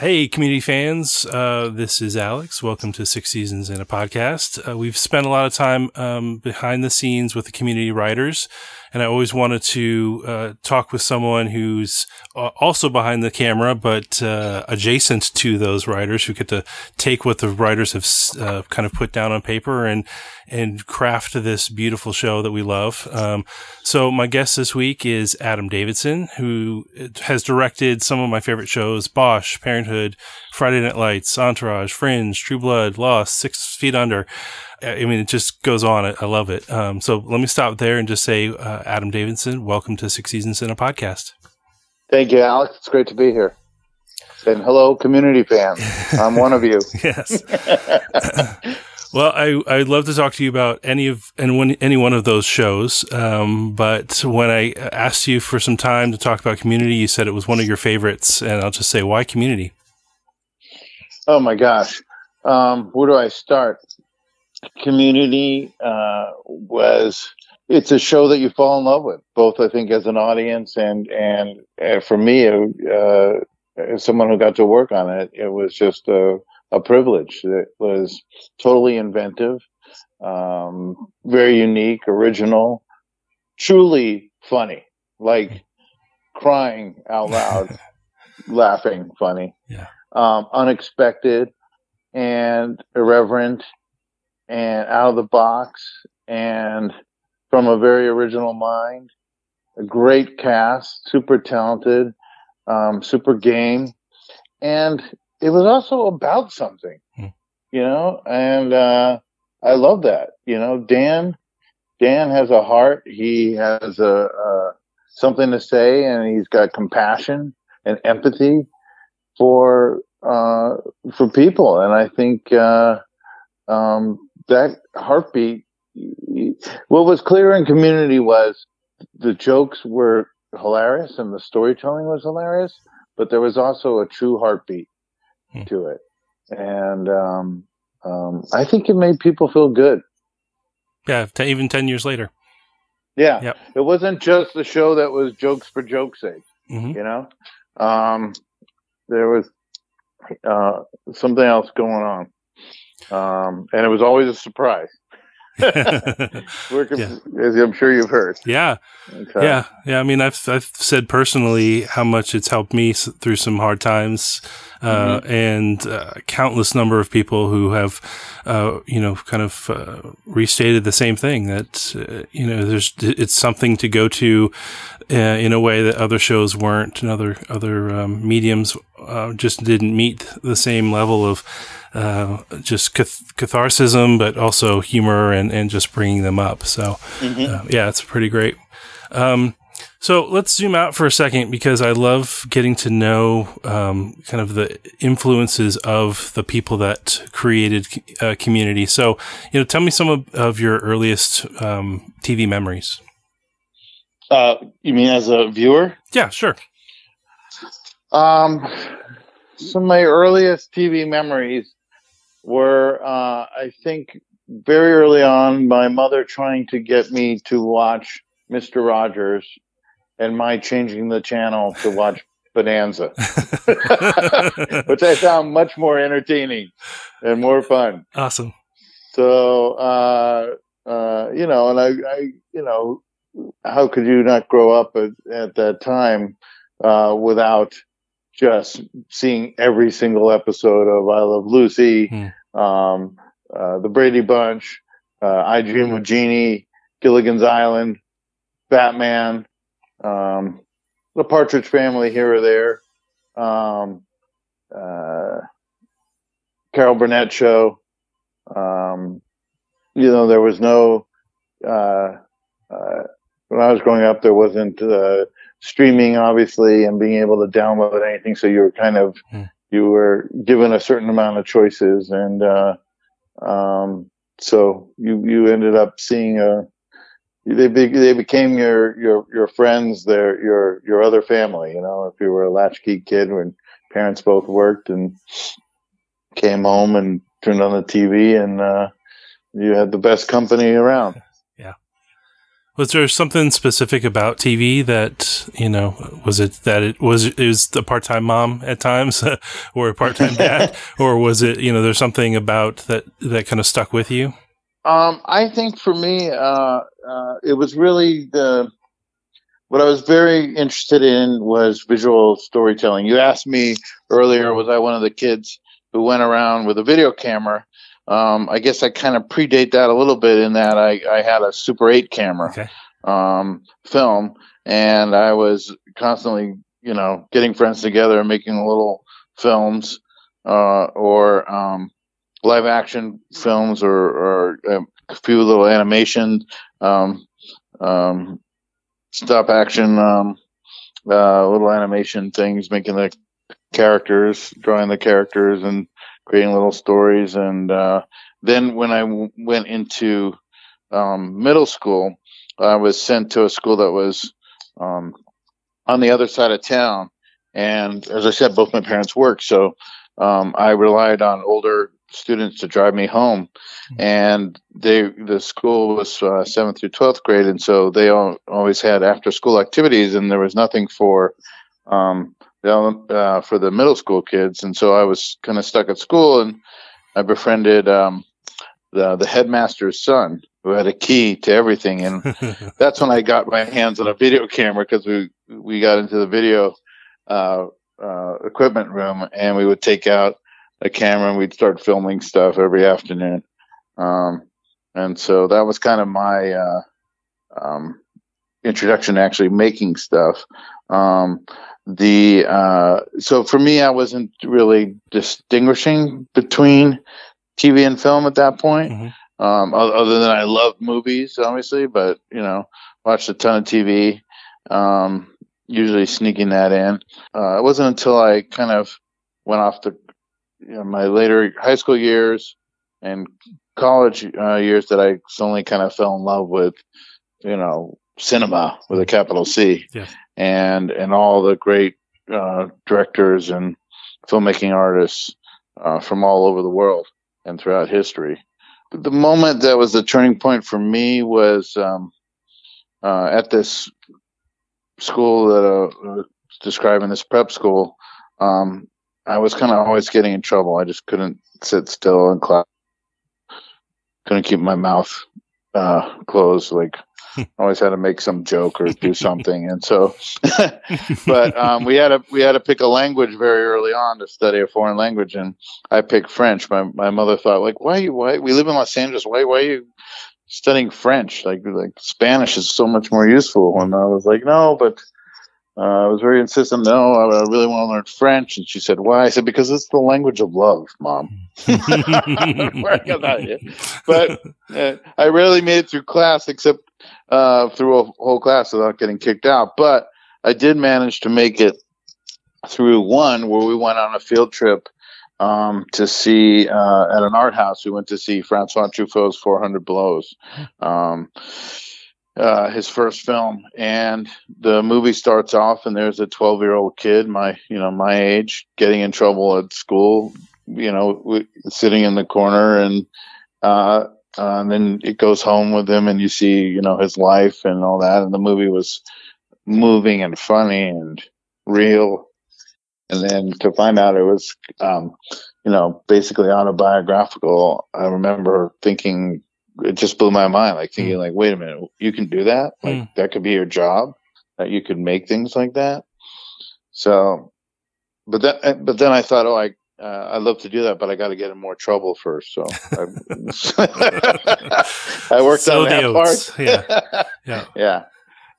Hey, community fans. Uh, this is Alex. Welcome to Six Seasons in a Podcast. Uh, we've spent a lot of time um, behind the scenes with the community writers, and I always wanted to uh, talk with someone who's uh, also behind the camera, but uh, adjacent to those writers who get to take what the writers have uh, kind of put down on paper and and craft this beautiful show that we love. Um, so my guest this week is Adam Davidson, who has directed some of my favorite shows: Bosch, Parenthood, Friday Night Lights, Entourage, Fringe, True Blood, Lost, Six Feet Under. I mean, it just goes on. I, I love it. Um, so let me stop there and just say, uh, Adam Davidson, welcome to Six Seasons in a Podcast. Thank you, Alex. It's great to be here. And hello, community fans. I'm one of you. yes. well, I I'd love to talk to you about any of and one, any one of those shows. Um, but when I asked you for some time to talk about Community, you said it was one of your favorites, and I'll just say, why Community? Oh my gosh, um, where do I start? Community uh, was it's a show that you fall in love with, both I think as an audience and and uh, for me, uh, as someone who got to work on it, it was just a, a privilege. It was totally inventive, um, very unique, original, truly funny, like crying out loud, laughing, funny, yeah, um, unexpected, and irreverent, and out of the box, and from a very original mind, a great cast, super talented, um, super game, and it was also about something, hmm. you know. And uh, I love that, you know. Dan, Dan has a heart. He has a, a something to say, and he's got compassion and empathy for uh, for people. And I think uh, um, that heartbeat what was clear in community was the jokes were hilarious and the storytelling was hilarious, but there was also a true heartbeat hmm. to it. And um, um, I think it made people feel good. Yeah, t- even 10 years later. Yeah. Yep. It wasn't just the show that was jokes for joke's sake, mm-hmm. you know? Um, there was uh, something else going on. Um, and it was always a surprise. Yeah. as I'm sure you've heard. Yeah, okay. yeah, yeah. I mean, I've I've said personally how much it's helped me through some hard times, uh, mm-hmm. and uh, countless number of people who have, uh, you know, kind of uh, restated the same thing that uh, you know, there's it's something to go to uh, in a way that other shows weren't, and other other um, mediums just didn't meet the same level of uh, just cath- catharsis, but also humor and, and just bringing them up. So, mm-hmm. uh, yeah, it's pretty great. Um, so let's zoom out for a second because I love getting to know um, kind of the influences of the people that created uh, community. So, you know, tell me some of, of your earliest um, TV memories. Uh, you mean as a viewer? Yeah, sure. Um, some of my earliest TV memories were, uh, I think, very early on, my mother trying to get me to watch Mr. Rogers and my changing the channel to watch Bonanza, which I found much more entertaining and more fun. Awesome. So, uh, uh, you know, and I, I, you know, how could you not grow up at, at that time uh, without just seeing every single episode of I Love Lucy, mm um, uh, the Brady Bunch, uh, I Dream of Jeannie, Gilligan's Island, Batman, um, the Partridge Family here or there, um, uh, Carol Burnett Show. Um, you know, there was no, uh, uh, when I was growing up, there wasn't uh, streaming, obviously, and being able to download anything. So you were kind of mm you were given a certain amount of choices, and uh, um, so you you ended up seeing a they be, they became your your your friends, their your your other family. You know, if you were a latchkey kid when parents both worked and came home and turned on the TV, and uh, you had the best company around. Was there something specific about TV that you know? Was it that it was it was a part time mom at times, or a part time dad, or was it you know? There's something about that that kind of stuck with you. Um, I think for me, uh, uh, it was really the what I was very interested in was visual storytelling. You asked me earlier, was I one of the kids who went around with a video camera? Um, I guess I kind of predate that a little bit in that I, I had a Super 8 camera okay. um, film, and I was constantly, you know, getting friends together and making little films uh, or um, live action films or, or a few little animation um, um, stop action um, uh, little animation things, making the characters, drawing the characters, and creating little stories. And uh, then when I w- went into um, middle school, I was sent to a school that was um, on the other side of town. And as I said, both my parents worked, so um, I relied on older students to drive me home, mm-hmm. and they the school was uh, seventh through twelfth grade, and so they all, always had after school activities, and there was nothing for um, uh, for the middle school kids, and so I was kind of stuck at school, and I befriended um, the the headmaster's son who had a key to everything, and that's when I got my hands on a video camera because we we got into the video uh, uh, equipment room, and we would take out a camera and we'd start filming stuff every afternoon. Um, and so that was kind of my uh, um, introduction to actually making stuff. Um, the uh, so for me, I wasn't really distinguishing between TV and film at that point. Mm-hmm. Um, other than I love movies, obviously, but you know, watched a ton of TV. Um, usually sneaking that in. Uh, it wasn't until I kind of went off to you know, my later high school years and college uh, years that I suddenly kind of fell in love with, you know, cinema with a capital C, yeah. and and all the great uh, directors and filmmaking artists uh, from all over the world and throughout history. But the moment that was the turning point for me was um, uh, at this school that I uh, was describing, this prep school. Um, I was kind of always getting in trouble. I just couldn't sit still in class. Couldn't keep my mouth uh, closed. Like always had to make some joke or do something. And so, but um, we had to we had to pick a language very early on to study a foreign language, and I picked French. My my mother thought like, why you why we live in Los Angeles? Why why are you studying French? Like like Spanish is so much more useful. And I was like, no, but I was very insistent. No, I, I, really want to learn French. And she said, "Why?" I said, "Because it's the language of love, Mom." but uh, I rarely made it through class, except uh, through a whole class without getting kicked out. But I did manage to make it through one where we went on a field trip um, to see uh, at an art house. We went to see Francois Truffaut's 400 Blows. Um, uh, his first film, and the movie starts off, and there's a 12 year old kid, my you know my age, getting in trouble at school, you know, sitting in the corner, and uh, uh, and then it goes home with him, and you see you know his life and all that, and the movie was moving and funny and real, and then to find out it was, um, you know, basically autobiographical. I remember thinking it just blew my mind. Like thinking, mm. like, wait a minute, you can do that? Like mm. that could be your job. That you could make things like that. So, but then, uh, but then I thought, oh, I uh, I love to do that, but I got to get in more trouble first. So I, I worked so on that oats. part. yeah, yeah, yeah.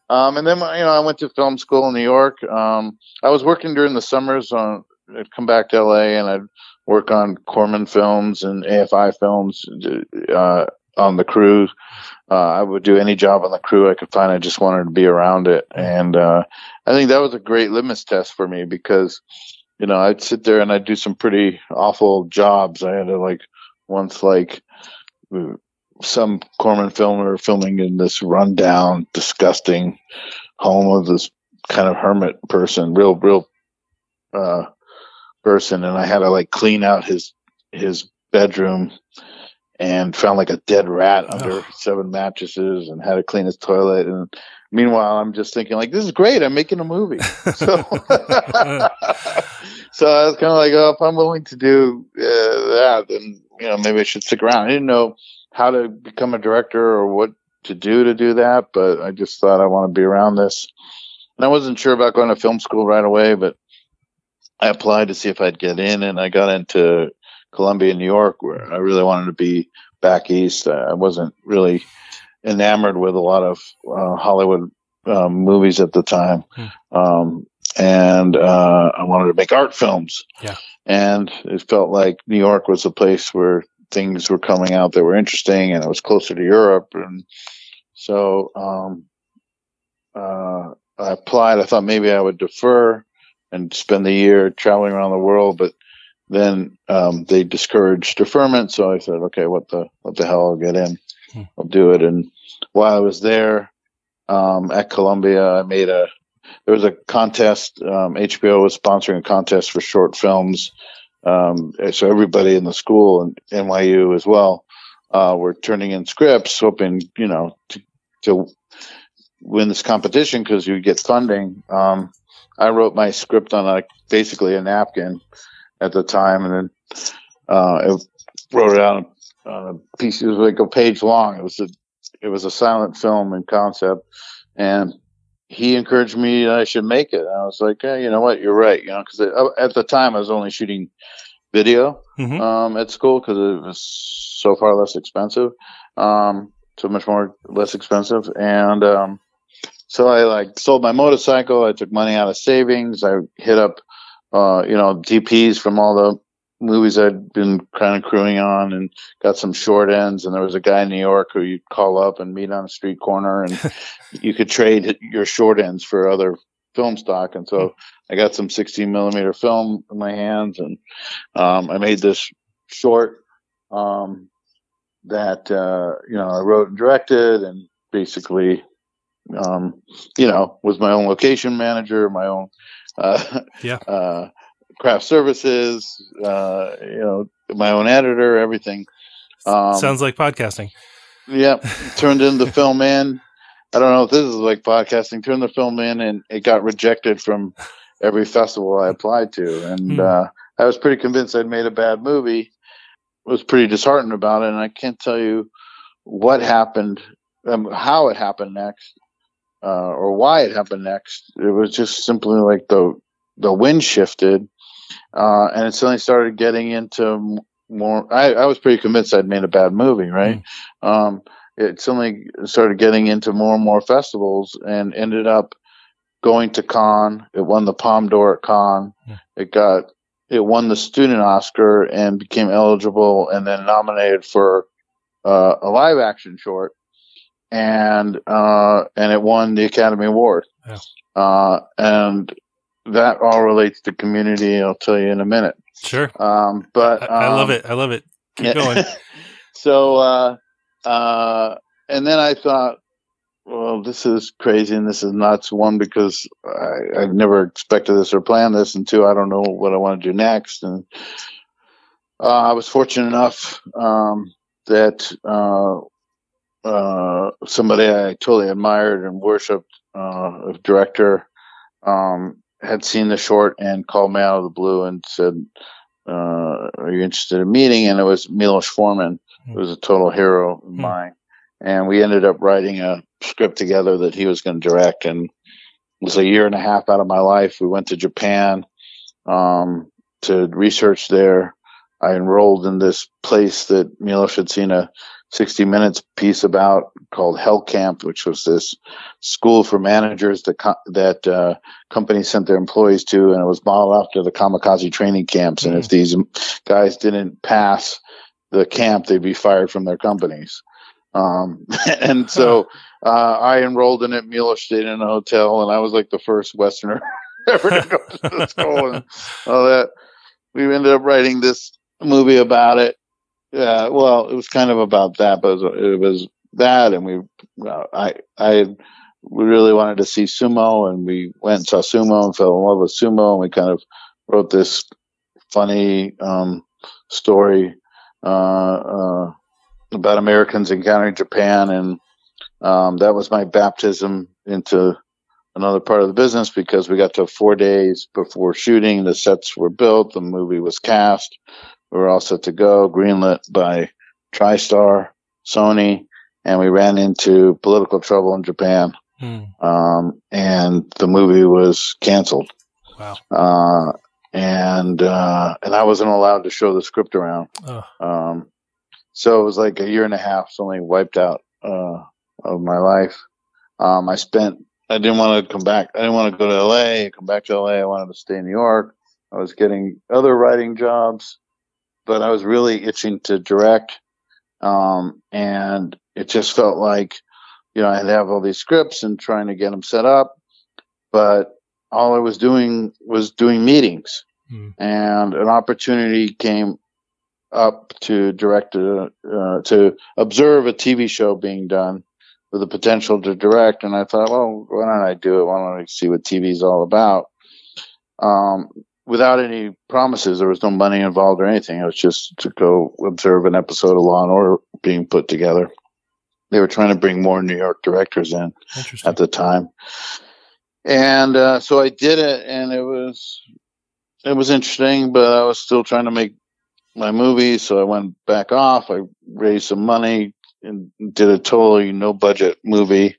Um, and then you know I went to film school in New York. Um, I was working during the summers on. I'd come back to LA and I'd work on Corman films and AFI films. Uh, on the crew. Uh, I would do any job on the crew I could find. I just wanted to be around it, and uh, I think that was a great litmus test for me because, you know, I'd sit there and I'd do some pretty awful jobs. I had to like once like some Corman filmer filming in this rundown, disgusting home of this kind of hermit person, real, real uh, person, and I had to like clean out his his bedroom and found like a dead rat under seven mattresses and had to clean his toilet. And meanwhile, I'm just thinking like, this is great. I'm making a movie. So, so I was kind of like, oh, if I'm willing to do uh, that, then you know maybe I should stick around. I didn't know how to become a director or what to do to do that, but I just thought I want to be around this. And I wasn't sure about going to film school right away, but I applied to see if I'd get in, and I got into Columbia, New York, where I really wanted to be back east. I wasn't really enamored with a lot of uh, Hollywood um, movies at the time. Hmm. Um, and uh, I wanted to make art films. Yeah. And it felt like New York was a place where things were coming out that were interesting, and it was closer to Europe. And so um, uh, I applied. I thought maybe I would defer and spend the year traveling around the world, but then um, they discouraged deferment. So I said, okay, what the what the hell? I'll get in. Hmm. I'll do it. And while I was there um, at Columbia, I made a there was a contest. Um, HBO was sponsoring a contest for short films. Um, so everybody in the school and NYU as well uh, were turning in scripts, hoping you know to, to win this competition because you get funding. Um, I wrote my script on a basically a napkin at the time, and then uh, wrote it out on a piece. It was like a page long. It was a it was a silent film in concept, and he encouraged me that I should make it. And I was like, hey, you know what, you're right. You know, because uh, at the time I was only shooting video mm-hmm. um, at school because it was so far less expensive, um, so much more less expensive, and um, so I like sold my motorcycle. I took money out of savings. I hit up, uh, you know, DPs from all the movies I'd been kind of crewing on and got some short ends. And there was a guy in New York who you'd call up and meet on a street corner and you could trade your short ends for other film stock. And so I got some 16 millimeter film in my hands and, um, I made this short, um, that, uh, you know, I wrote and directed and basically um, you know, was my own location manager, my own, uh, yeah, uh, craft services, uh, you know, my own editor, everything. Um, Sounds like podcasting. Yeah, turned in the film in. I don't know if this is like podcasting. Turned the film in, and it got rejected from every festival I applied to, and hmm. uh, I was pretty convinced I'd made a bad movie. Was pretty disheartened about it, and I can't tell you what happened, um, how it happened next uh, or why it happened next. It was just simply like the the wind shifted, uh, and it suddenly started getting into more. I, I, was pretty convinced I'd made a bad movie, right? Mm. Um, it suddenly started getting into more and more festivals, and ended up going to Cannes. It won the Palme d'Or at Cannes. Mm. It got it won the student Oscar and became eligible, and then nominated for uh, a live action short and uh, and it won the Academy Award. Yeah. Uh, and that all relates to community. I'll tell you in a minute. Sure. Um, but I, I um, love it. I love it. Keep yeah. going. so, uh, uh, and then I thought, well, this is crazy and this is nuts. One, because I, I've never expected this or planned this, and two, I don't know what I want to do next. And uh, I was fortunate enough um, that uh, uh, somebody I totally admired and worshipped, uh, a director, um, had seen the short and called me out of the blue and said, uh, "Are you interested in meeting?" And it was Milos Forman, who was a total hero of mm-hmm. mine. And we ended up writing a script together that he was going to direct. And it was a year and a half out of my life. We went to Japan um, to research there. I enrolled in this place that Milos had seen a 60 Minutes piece about called Hell Camp, which was this school for managers that co- that uh, companies sent their employees to, and it was modeled after the kamikaze training camps. Mm-hmm. And if mm. these guys didn't pass the camp, they'd be fired from their companies. Um, and so uh, I enrolled in it. Milos stayed in a hotel, and I was like the first Westerner ever to go to the school and all that. We ended up writing this movie about it yeah, well, it was kind of about that, but it was, it was that, and we, uh, I, I, we really wanted to see sumo, and we went and saw sumo and fell in love with sumo, and we kind of wrote this funny um, story uh, uh, about Americans encountering Japan, and um, that was my baptism into another part of the business because we got to four days before shooting. The sets were built, the movie was cast, we were all set to go, greenlit by TriStar, Sony, and we ran into political trouble in Japan. Hmm. Um, and the movie was canceled. Wow. Uh, and uh, and I wasn't allowed to show the script around. Oh. Um, so it was like a year and a half suddenly wiped out uh, of my life. Um, I spent. I didn't want to come back. I didn't want to go to LA. Come back to LA. I wanted to stay in New York. I was getting other writing jobs, but I was really itching to direct. Um, and it just felt like, you know, I'd have all these scripts and trying to get them set up, but all I was doing was doing meetings. Mm. And an opportunity came up to direct a, uh, to observe a TV show being done with the potential to direct. And I thought, well, why don't I do it? Why don't I see what TV is all about? Um, without any promises, there was no money involved or anything. It was just to go observe an episode of Law and Order being put together. They were trying to bring more New York directors in at the time and uh, so I did it, and it was it was interesting, but I was still trying to make my movie, so I went back off. I raised some money and did a totally no budget movie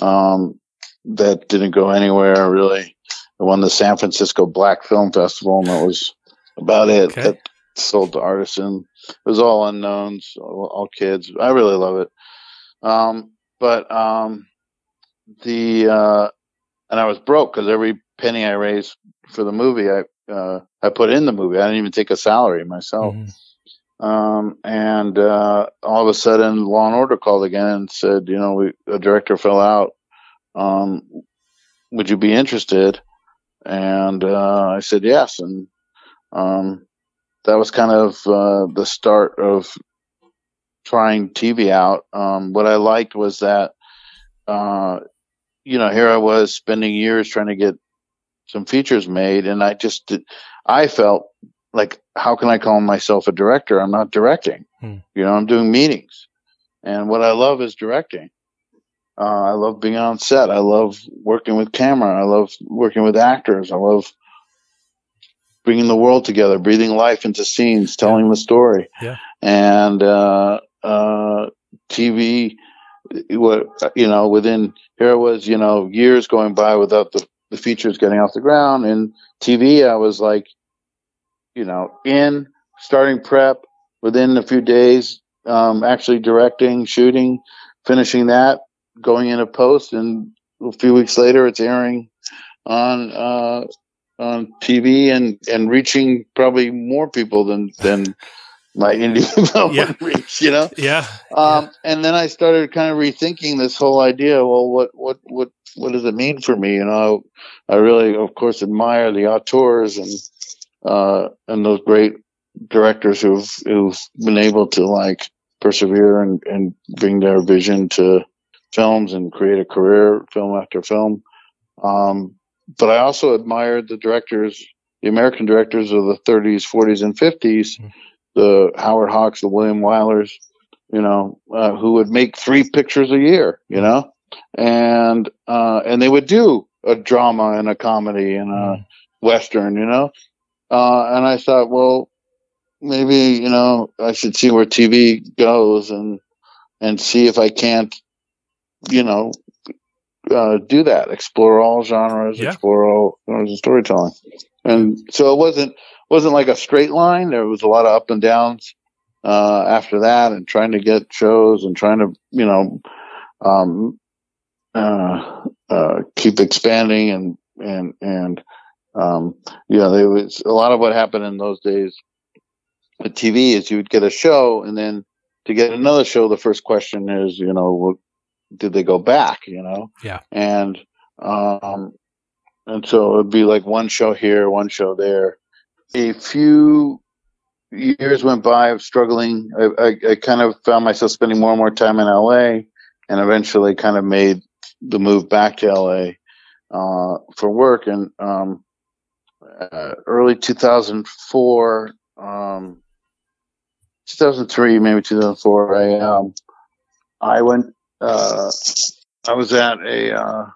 um, that didn't go anywhere really. I won the San Francisco Black Film Festival, and that was about it. Okay. That sold to Artisan. It was all unknowns, all, all kids. I really love it. Um, but um, the uh, and I was broke because every penny I raised for the movie, I uh, I put in the movie. I didn't even take a salary myself. Mm-hmm. Um, and uh, all of a sudden, Law and Order called again and said, you know, we, the director fell out. Um, would you be interested? And uh, I said yes, and um, that was kind of uh, the start of trying TV out. Um, what I liked was that uh, you know, here I was spending years trying to get some features made, and I just did, I felt like, how can I call myself a director? I'm not directing. Hmm. You know, I'm doing meetings, and what I love is directing. Uh, I love being on set. I love working with camera. I love working with actors. I love bringing the world together, breathing life into scenes, telling the story. Yeah. And uh, uh, TV what you know within here was you know years going by without the, the features getting off the ground and tv i was like you know in starting prep within a few days um, actually directing shooting finishing that going into post and a few weeks later it's airing on uh, on tv and and reaching probably more people than than my Indian yeah. reach, you know? Yeah. Um, yeah. and then I started kind of rethinking this whole idea. Well, what, what, what, what does it mean for me? You know, I really, of course, admire the auteurs and, uh, and those great directors who've, who've been able to like persevere and, and bring their vision to films and create a career film after film. Um, but I also admired the directors, the American directors of the 30s, 40s, and 50s. Mm-hmm the Howard Hawks, the William Wylers, you know, uh, who would make three pictures a year, you know, and uh, and they would do a drama and a comedy and a mm. western, you know, uh, and I thought, well, maybe you know, I should see where TV goes and and see if I can't, you know, uh, do that, explore all genres, yeah. explore all genres of storytelling, and so it wasn't wasn't like a straight line. There was a lot of up and downs uh, after that, and trying to get shows and trying to you know um, uh, uh, keep expanding and and and um, you know there was a lot of what happened in those days with TV is you would get a show and then to get another show, the first question is you know did they go back? You know, yeah, and um, and so it'd be like one show here, one show there a few years went by of struggling. I, I, I, kind of found myself spending more and more time in LA, and eventually kind of made the move back to LA uh, for work. And um, uh, early 2004, um, 2003, maybe 2004. I um, I went. Uh, I was at a uh,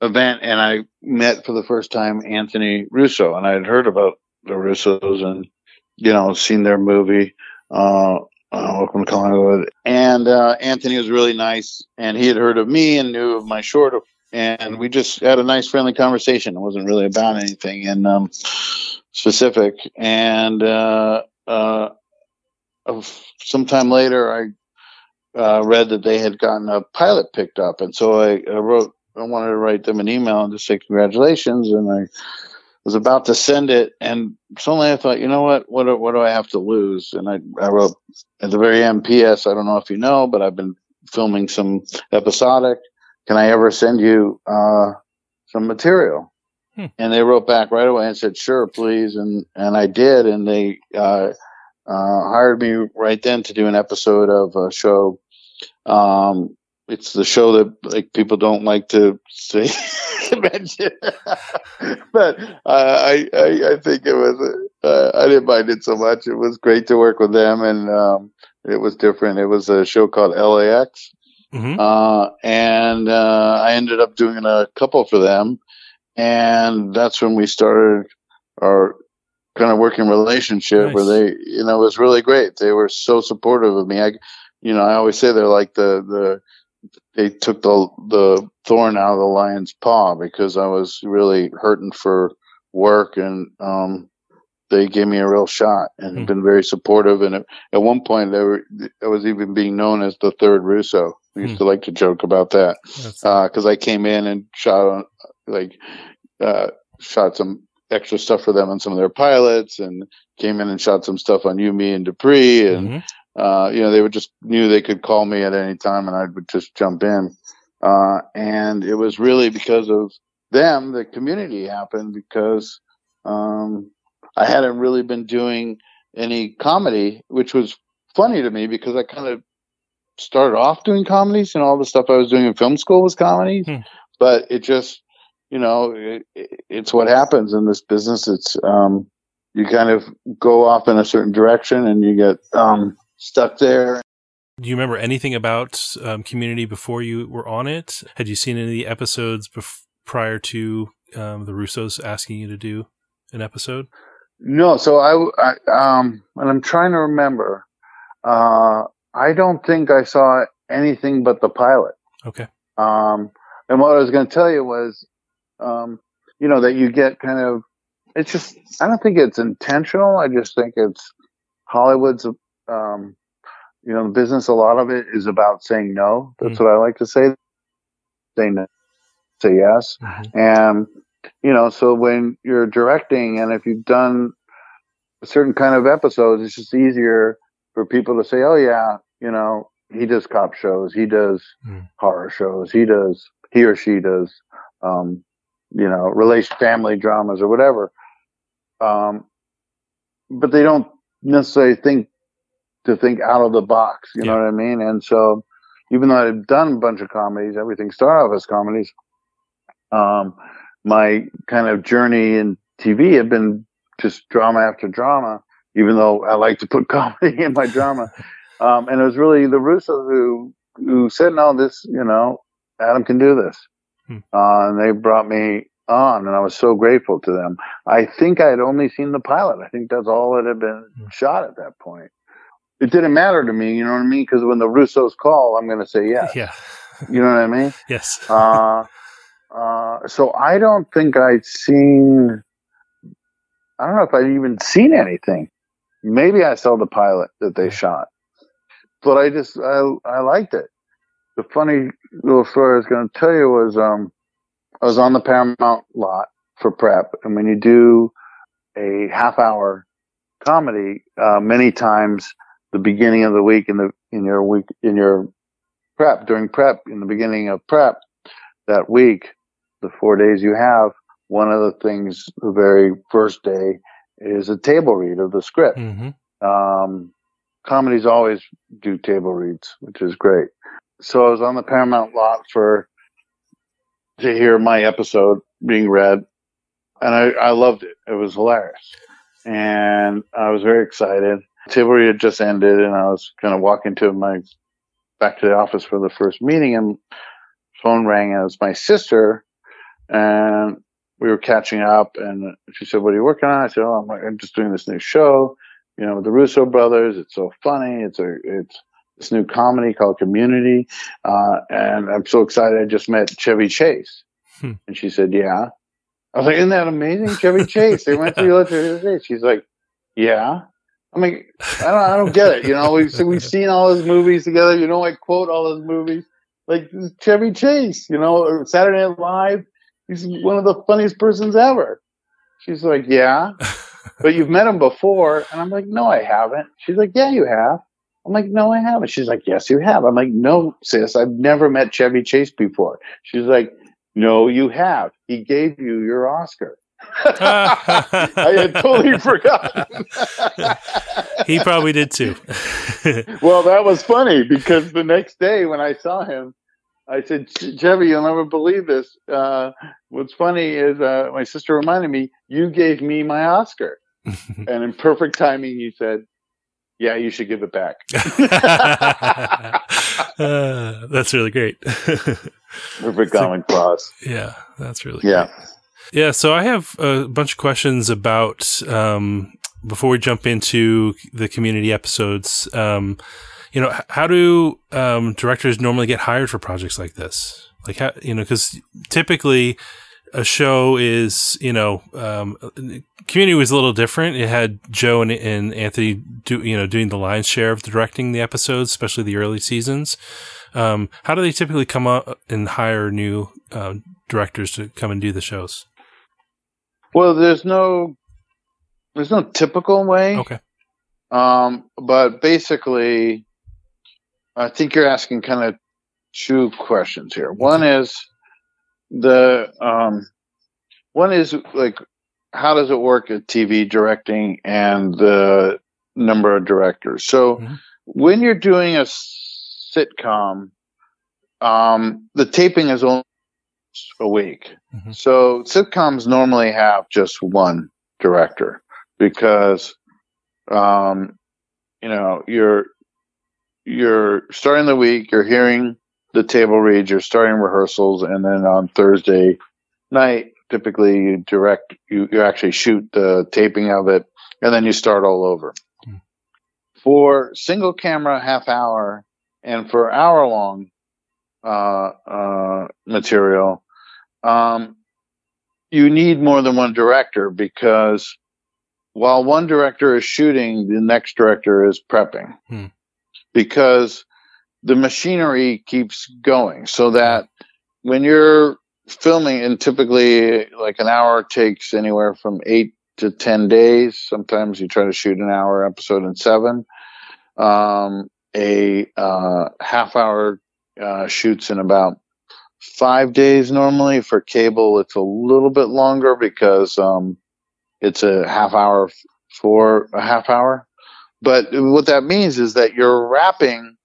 event and I met for the first time Anthony Russo, and I had heard about the Russos and you know seen their movie. Uh, uh, Welcome to Hollywood. And uh, Anthony was really nice, and he had heard of me and knew of my short, and we just had a nice, friendly conversation. It wasn't really about anything and um, specific. And uh, uh, sometime later, I uh, read that they had gotten a pilot picked up, and so I, I wrote. I wanted to write them an email and just say congratulations, and I was about to send it, and suddenly I thought, you know what? What do, what do I have to lose? And I, I wrote at the very end, P.S. I don't know if you know, but I've been filming some episodic. Can I ever send you uh, some material? Hmm. And they wrote back right away and said, sure, please. And and I did, and they uh, uh, hired me right then to do an episode of a show. Um, it's the show that like people don't like to say mention, but uh, I, I, I think it was uh, I didn't mind it so much. It was great to work with them, and um, it was different. It was a show called LAX, mm-hmm. uh, and uh, I ended up doing a couple for them, and that's when we started our kind of working relationship nice. where they, you know, it was really great. They were so supportive of me. I, you know, I always say they're like the the they took the the thorn out of the lion's paw because I was really hurting for work and um, they gave me a real shot and mm-hmm. been very supportive. And at one point, they were, I was even being known as the third Russo. We used mm-hmm. to like to joke about that because uh, I came in and shot like uh, shot some extra stuff for them on some of their pilots and came in and shot some stuff on you, me, and Dupree and. Mm-hmm uh, you know, they would just knew they could call me at any time and I would just jump in. Uh, and it was really because of them the community happened because, um, I hadn't really been doing any comedy, which was funny to me because I kind of started off doing comedies and all the stuff I was doing in film school was comedies, hmm. but it just, you know, it, it's what happens in this business. It's, um, you kind of go off in a certain direction and you get, um, stuck there. Do you remember anything about um, Community before you were on it? Had you seen any of the episodes bef- prior to um, the Russos asking you to do an episode? No. So I, I um, and I'm trying to remember. Uh, I don't think I saw anything but the pilot. Okay. Um, and what I was going to tell you was, um, you know, that you get kind of. It's just. I don't think it's intentional. I just think it's Hollywood's um, you know, the business, a lot of it is about saying no. That's mm-hmm. what I like to say. Say no, say yes. Mm-hmm. And, you know, so when you're directing and if you've done a certain kind of episodes, it's just easier for people to say, oh, yeah, you know, he does cop shows, he does mm. horror shows, he does, he or she does, um, you know, relation family dramas or whatever. Um, but they don't necessarily think to think out of the box. You yeah. know what I mean? And so, even though I've done a bunch of comedies, everything started off as comedies. Um, my kind of journey in TV had been just drama after drama, even though I like to put comedy in my drama. Um, and it was really the Russos who who said, "No, this, you know, Adam can do this," hmm. uh, and they brought me on, and I was so grateful to them. I think I had only seen the pilot. I think that's all that had been hmm. shot at that point it didn't matter to me, you know what I mean? Because when the Russos call, I'm going to say yes. Yeah. you know what I mean? Yes. uh, uh, so I don't think I'd seen, I don't know if I'd even seen anything. Maybe I saw the pilot that they shot, but I just, I, I liked it. The funny little story I was going to tell you was, um, I was on the Paramount lot for prep. And when you do a half hour comedy, uh, many times the beginning of the week in the in your week in your prep during prep in the beginning of prep that week the four days you have one of the things the very first day is a table read of the script mm-hmm. um, comedies always do table reads which is great so i was on the paramount lot for to hear my episode being read and i, I loved it it was hilarious and i was very excited read had just ended, and I was kind of walking to my back to the office for the first meeting, and phone rang, and it was my sister, and we were catching up, and she said, "What are you working on?" I said, "Oh, I'm, I'm just doing this new show, you know, with the Russo brothers. It's so funny. It's a it's this new comedy called Community, uh, and I'm so excited. I just met Chevy Chase." Hmm. And she said, "Yeah." I was like, "Isn't that amazing, Chevy Chase?" They went to the electric She's like, "Yeah." I mean, I don't, I don't get it. You know, we've we've seen all those movies together. You know, I quote all those movies like Chevy Chase. You know, Saturday Night Live. He's one of the funniest persons ever. She's like, yeah, but you've met him before, and I'm like, no, I haven't. She's like, yeah, you have. I'm like, no, I haven't. She's like, yes, you have. I'm like, no, sis, I've never met Chevy Chase before. She's like, no, you have. He gave you your Oscar. I had totally forgotten. he probably did too. well, that was funny because the next day when I saw him, I said, Chevy, you'll never believe this. Uh, what's funny is uh, my sister reminded me, you gave me my Oscar. and in perfect timing, he said, yeah, you should give it back. uh, that's really great. perfect common cross. Yeah, that's really yeah. Great. Yeah, so I have a bunch of questions about um, before we jump into the community episodes. Um, you know, how do um, directors normally get hired for projects like this? Like, how, you know, because typically a show is, you know, um, Community was a little different. It had Joe and, and, Anthony do, you know, doing the lion's share of directing the episodes, especially the early seasons. Um, how do they typically come up and hire new uh, directors to come and do the shows? Well, there's no there's no typical way. Okay. Um, but basically, I think you're asking kind of two questions here. One is the um, one is like how does it work at TV directing and the number of directors. So mm-hmm. when you're doing a sitcom, um, the taping is only a week. Mm-hmm. So sitcoms normally have just one director because, um, you know, you're you're starting the week, you're hearing the table reads, you're starting rehearsals, and then on Thursday night, typically you direct, you, you actually shoot the taping of it, and then you start all over. Mm-hmm. For single camera half hour and for hour long uh, uh, material, um, you need more than one director because while one director is shooting, the next director is prepping hmm. because the machinery keeps going so that when you're filming and typically like an hour takes anywhere from eight to 10 days. Sometimes you try to shoot an hour episode in seven. Um, a uh, half hour uh, shoots in about five days normally. For cable, it's a little bit longer because um, it's a half hour for a half hour. But what that means is that you're wrapping,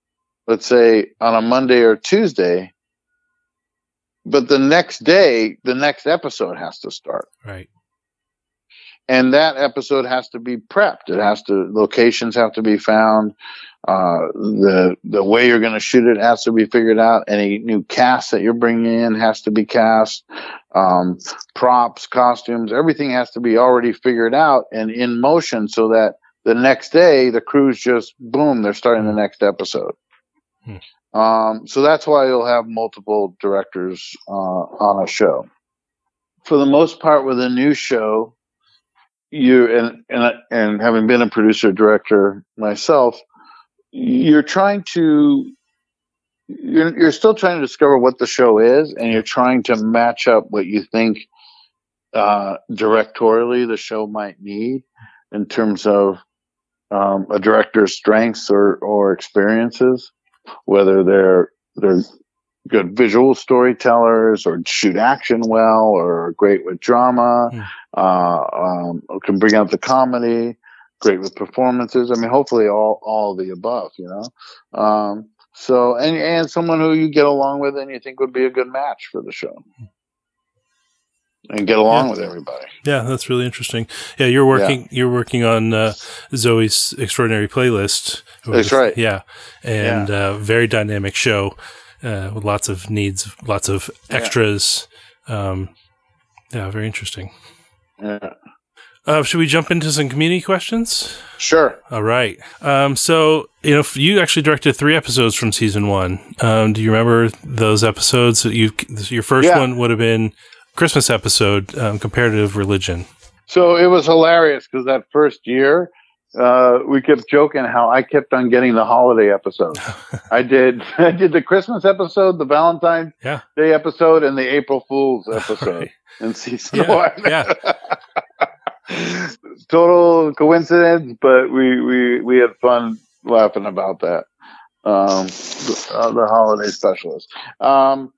let's say, on a Monday or Tuesday, but the next day, the next episode has to start. Right and that episode has to be prepped. It has to locations have to be found. Uh, the the way you're going to shoot it has to be figured out. Any new cast that you're bringing in has to be cast. Um, props, costumes, everything has to be already figured out and in motion so that the next day the crew's just boom, they're starting the next episode. Hmm. Um, so that's why you'll have multiple directors uh, on a show. For the most part, with a new show, you and and and having been a producer director myself, you're trying to you're you're still trying to discover what the show is, and you're trying to match up what you think uh, directorially the show might need in terms of um, a director's strengths or or experiences, whether they're they're good visual storytellers or shoot action well or great with drama, yeah. uh, um, can bring out the comedy, great with performances. I mean, hopefully all, all the above, you know? Um, so, and, and someone who you get along with and you think would be a good match for the show. And get along yeah. with everybody. Yeah, that's really interesting. Yeah, you're working yeah. you're working on uh, Zoey's extraordinary playlist. That's right. Yeah, and yeah. Uh, very dynamic show uh, with lots of needs, lots of extras. Um, yeah, very interesting. Yeah. Uh, should we jump into some community questions? Sure. All right. Um, so, you know, you actually directed three episodes from season one. Um, do you remember those episodes? That you, your first yeah. one would have been Christmas episode, um, comparative religion. So it was hilarious because that first year, uh, we kept joking how I kept on getting the holiday episode. I did, I did the Christmas episode, the Valentine's yeah. Day episode, and the April Fool's episode right. in season yeah. one. yeah. total coincidence, but we, we, we had fun laughing about that. Um, the, uh, the holiday specialist. Um,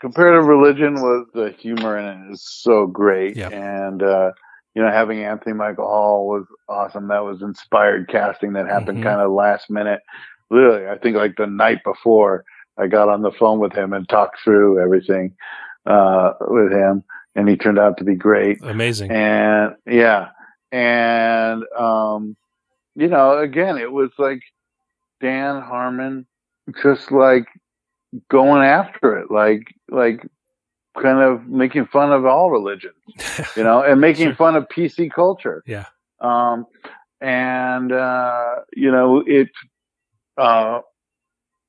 comparative religion was the humor in it is so great. Yep. And, uh, you know, having Anthony Michael Hall was awesome. That was inspired casting that happened mm-hmm. kind of last minute. Literally, I think like the night before I got on the phone with him and talked through everything, uh, with him and he turned out to be great. Amazing. And yeah. And, um, you know, again, it was like Dan Harmon just like going after it, like, like kind of making fun of all religions, you know, and making sure. fun of PC culture. Yeah. Um, and, uh, you know, it, uh,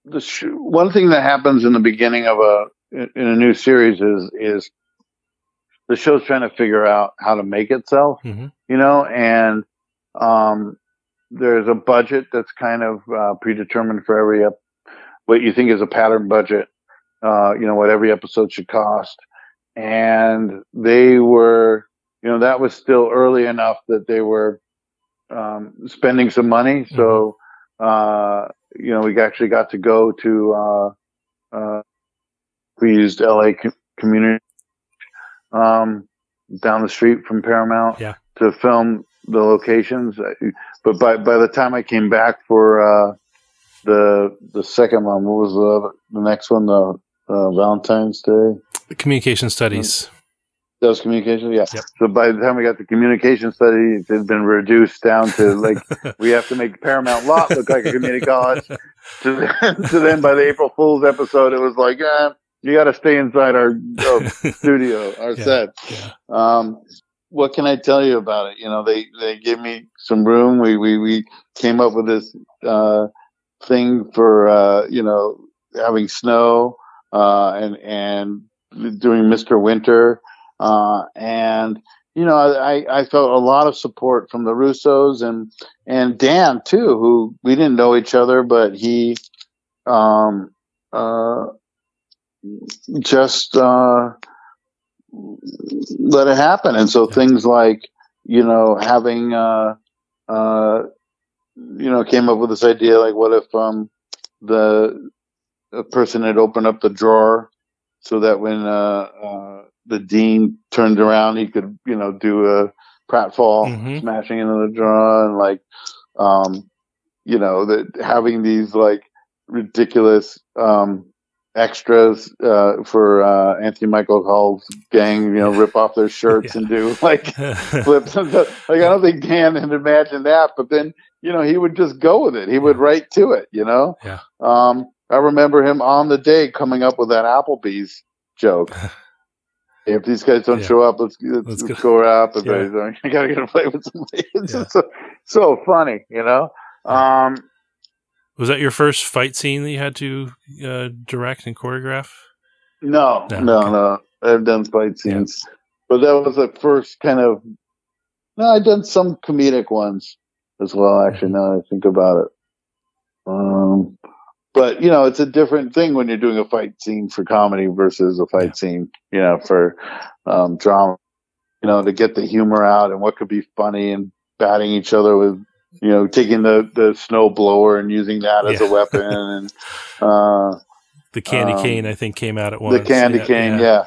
the sh- one thing that happens in the beginning of a, in a new series is, is the show's trying to figure out how to make itself, mm-hmm. you know, and um, there's a budget that's kind of uh, predetermined for every ep- what you think is a pattern budget, uh, you know, what every episode should cost. And they were, you know, that was still early enough that they were um, spending some money. Mm-hmm. So, uh, you know, we actually got to go to, uh, uh, we used LA community um, down the street from Paramount yeah. to film the locations. But by by the time I came back for uh, the the second one, what was the the next one? The uh, Valentine's Day communication studies. That was communication, yeah. Yep. So by the time we got the communication studies, it had been reduced down to like we have to make Paramount Lot look like a community college. To then, to then by the April Fool's episode, it was like, eh, you got to stay inside our uh, studio, our yeah, set. Yeah. Um, what can I tell you about it? You know, they, they gave me some room. We, we, we came up with this, uh, thing for, uh, you know, having snow, uh, and, and doing Mr. Winter. Uh, and, you know, I, I felt a lot of support from the Russos and, and Dan too, who we didn't know each other, but he, um, uh, just uh, let it happen. And so things like, you know, having, uh, uh, you know, came up with this idea like, what if um, the person had opened up the drawer so that when uh, uh, the dean turned around, he could, you know, do a pratfall mm-hmm. smashing into the drawer and like, um, you know, that having these like ridiculous um, extras uh, for uh, Anthony Michael Hall's gang, you know, rip off their shirts yeah. and do like flips. And stuff. like I don't think Dan had imagined that, but then you know he would just go with it. He would write to it. You know. Yeah. Um, I remember him on the day coming up with that Applebee's joke. if these guys don't yeah. show up, let's let's, let's, let's go, go out. Yeah. I gotta get to play with somebody. It's yeah. so, so funny, you know. Um, was that your first fight scene that you had to uh, direct and choreograph? No, no, no, okay. no. I've done fight scenes, yeah. but that was the first kind of. No, I've done some comedic ones as well. Actually, now I think about it. Um, but you know, it's a different thing when you're doing a fight scene for comedy versus a fight scene, you know, for um, drama. You know, to get the humor out and what could be funny and batting each other with you know, taking the, the snow blower and using that as a weapon. And, uh, the candy um, cane, I think, came out at once. The candy yeah, cane, yeah.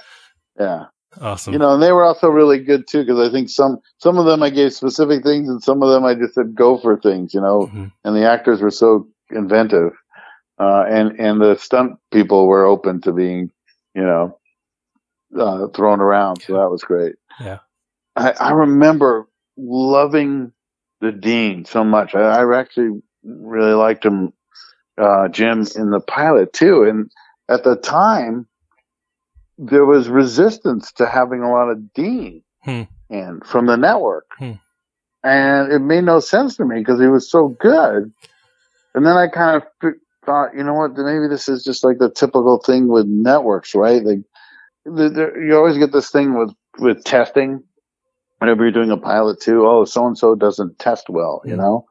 yeah. Awesome. You know, and they were also really good too, because I think some, some of them I gave specific things and some of them I just said go for things, you know, mm-hmm. and the actors were so inventive. Uh, and, and the stunt people were open to being, you know, uh, thrown around. So that was great. Yeah. I, I remember loving the dean so much. I, I actually really liked him, uh, Jim, in the pilot too. And at the time, there was resistance to having a lot of dean Hmm. and from the network, Hmm. and it made no sense to me because he was so good. And then I kind of f- thought, you know what? Maybe this is just like the typical thing with networks, right? Like the, the, you always get this thing with with testing. Whenever you're doing a pilot too, oh, so and so doesn't test well, you Mm. know.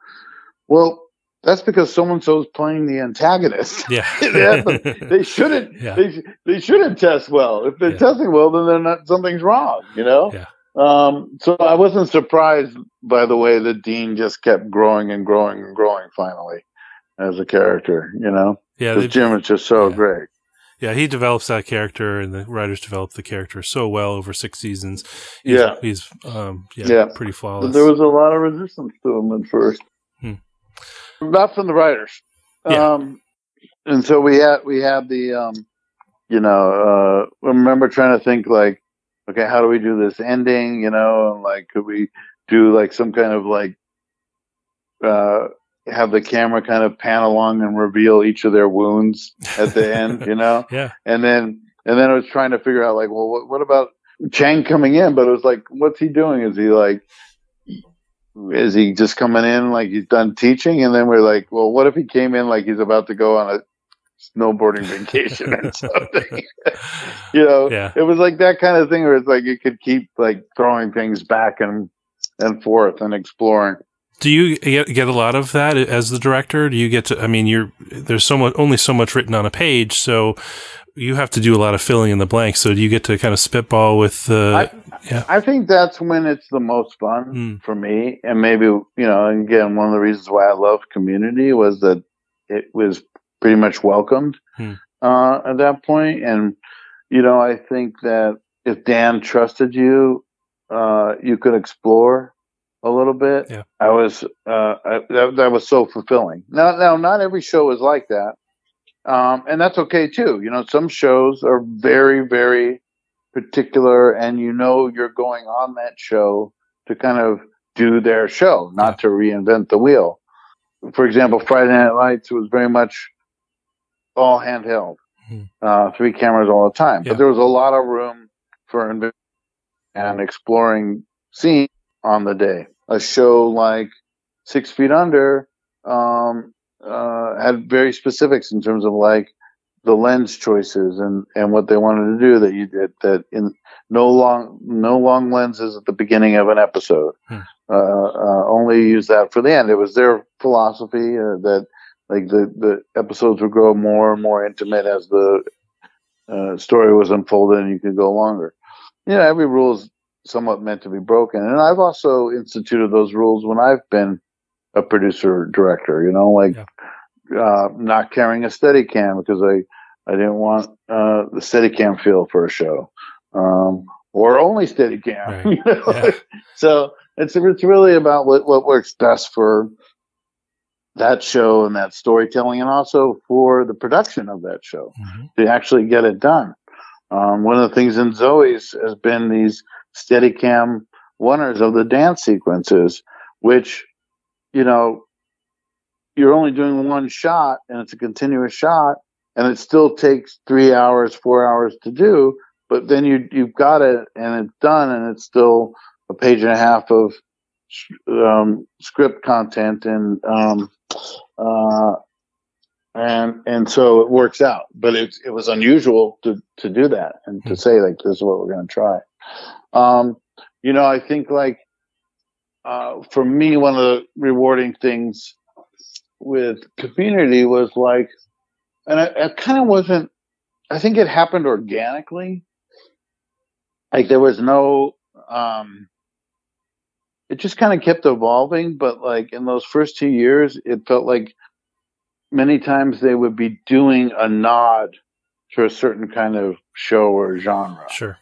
Well, that's because so and so's playing the antagonist. Yeah. But they shouldn't. Yeah. They they shouldn't test well. If they're Yeah. testing well, then they're not. Something's wrong. You know. Yeah. Um. So I wasn't surprised by the way that Dean just kept growing and growing and growing. Finally, as a character, you know, yeah. They, Jim is just so yeah. great. yeah. He develops that character, and the writers develop the character so well over six seasons. He's, Yeah. He's um. Yeah. Yeah. Pretty But flawless. there was a lot of resistance to him at first. Not from the writers. Yeah. Um, and so we had we had the um, you know, uh, I remember trying to think like, okay, how do we do this ending? You know, and like, could we do like some kind of like, uh, have the camera kind of pan along and reveal each of their wounds at the end? You know, yeah. and then and then I was trying to figure out like, well, what, what about Chang coming in? But it was like, what's he doing? Is he like, is he just coming in like he's done teaching? And then we're like, well, what if he came in like he's about to go on a snowboarding vacation or something? you know, Yeah. it was like that kind of thing where it's like you could keep like throwing things back and and forth and exploring. Do you get, get a lot of that as the director? Do you get to? I mean, you're there's so much only so much written on a page, so you have to do a lot of filling in the blanks. So do you get to kind of spitball with the? yeah. I think that's when it's the most fun Mm. for me. And maybe, you know, again, one of the reasons why I love community was that it was pretty much welcomed Hmm. uh, at that. And, you know, I think that if Dan trusted you, uh, you could explore a little bit. Yeah. I was, uh, I, that, that was so fulfilling. Now, now, not every show is like that. Um, and that's okay too. You know, some shows are very, very particular and you know you're going on that show to kind of do their show, not to reinvent the wheel. For example, Friday Night Lights was very much all handheld, Hmm. uh, three cameras all the time. Yeah. But there was a lot of room for inv- and exploring scenes on the day. A show like Six Feet Under um, uh, had very specifics in terms of like the lens choices and, and what they wanted to do that you did that in no long no long lenses at the beginning of an episode. Hmm. Uh, uh, only use that for the end. It was their philosophy uh, that like the, the episodes would grow more and more intimate as the uh, story was unfolded and you could go longer. You know, every rule is somewhat meant to be broken. And I've also instituted those rules when I've been a producer director, you know, like uh, not carrying a steady cam because I, I didn't want uh, the steady cam feel for a show. Um, or only steady cam. Right. You know? Yeah. so it's it's really about what, what works best for that show and that storytelling and also for the production of that show Mhm. to actually get it done. Um, one of the things in Zoey's has been these Steadicam oneers of the dance sequences, which, you know, you're only doing one shot and it's a continuous shot and it still takes three hours, four hours to do, but then you, you've got it and it's done and it's still a page and a half of um, script content and um, uh, and and so it works out. But it it was unusual to to do that and to say like this is what we're going to try. Um, you know, I think like uh, for me, one of the rewarding things with community was like, and I, I kind of wasn't. I think it happened organically. Like there was no. Um, it just kind of kept evolving, but like in those first two years, it felt like many times they would be doing a nod to a certain kind of show or genre, Sure.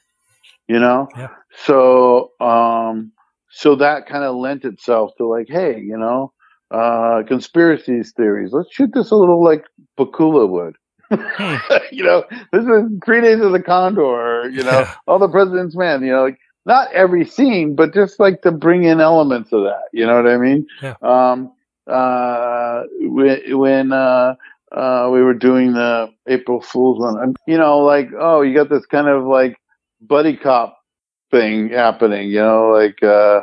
you know? Yeah. So, um, so that kind of lent itself to like, hey, you know, uh, conspiracy theories. Let's shoot this a little like Pakula would, Hmm. you know, this is three days of the Condor. You know, all the President's Men. You know, like not every scene, but just like to bring in elements of that. You know what I mean? Yeah. Um, uh, when when uh, uh, we were doing the April Fool's one, you know, like oh, you got this kind of like buddy cop thing happening. You know, like uh,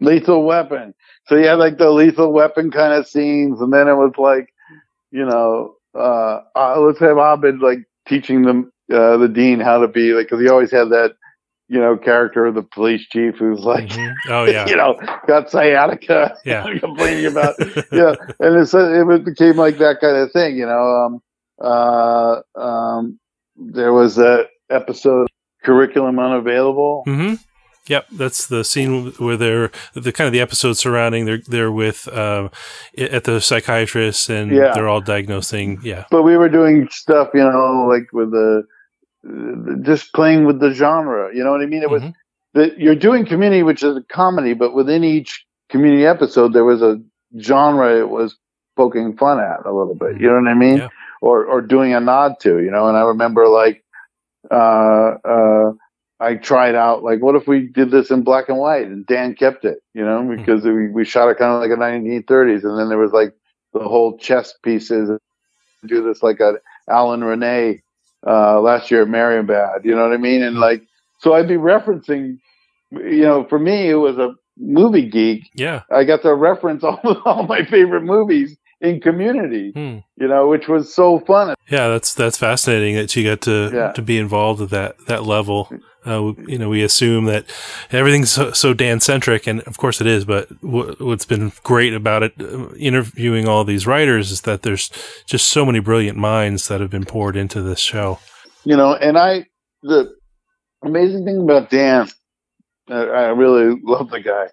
Lethal Weapon. So you had like the Lethal Weapon kind of scenes, and then it was like, you know, uh, uh let's have Abed like teaching them uh, the dean how to be like because he always had that you know, character of the police chief who's like, mm-hmm. oh yeah, you know, got sciatica, yeah, complaining about, yeah, and it's, it became like that kind of thing, you know. Um, uh, um, there was a episode, curriculum unavailable. Mm-hmm. Yep, that's the scene where they're the kind of the episode surrounding they're they're with uh, at the psychiatrist and yeah. they're all diagnosing. Yeah, but we were doing stuff, you know, like with the just playing with the genre. You know what I mean? It mm-hmm. was that you're doing community, which is a comedy, but within each community episode, there was a genre it was poking fun at a little bit. You know what I mean? Yeah. Or or doing a nod to. You know, and I remember like uh, uh, I tried out like, what if we did this in black and white? And Dan kept it. You know, mm-hmm. because mm-hmm. we we shot it kind of like a 1930s, and then there was like the whole chess pieces. Do this like a Alain Resnais uh, last year at Marienbad. You know what I mean? And like, so I'd be referencing, you know, for me, it was a movie geek. Yeah. I got to reference all, all my favorite movies in community, hmm. you know, which was so fun. Yeah, that's that's fascinating that you got to yeah. to be involved at that that level. Uh, you know, we assume that everything's so, so Dan centric, and of course it is. But w- what's been great about it, uh, interviewing all these writers, is that there's just so many brilliant minds that have been poured into this show. You know, and I the amazing thing about Dan, uh, I really love the guy.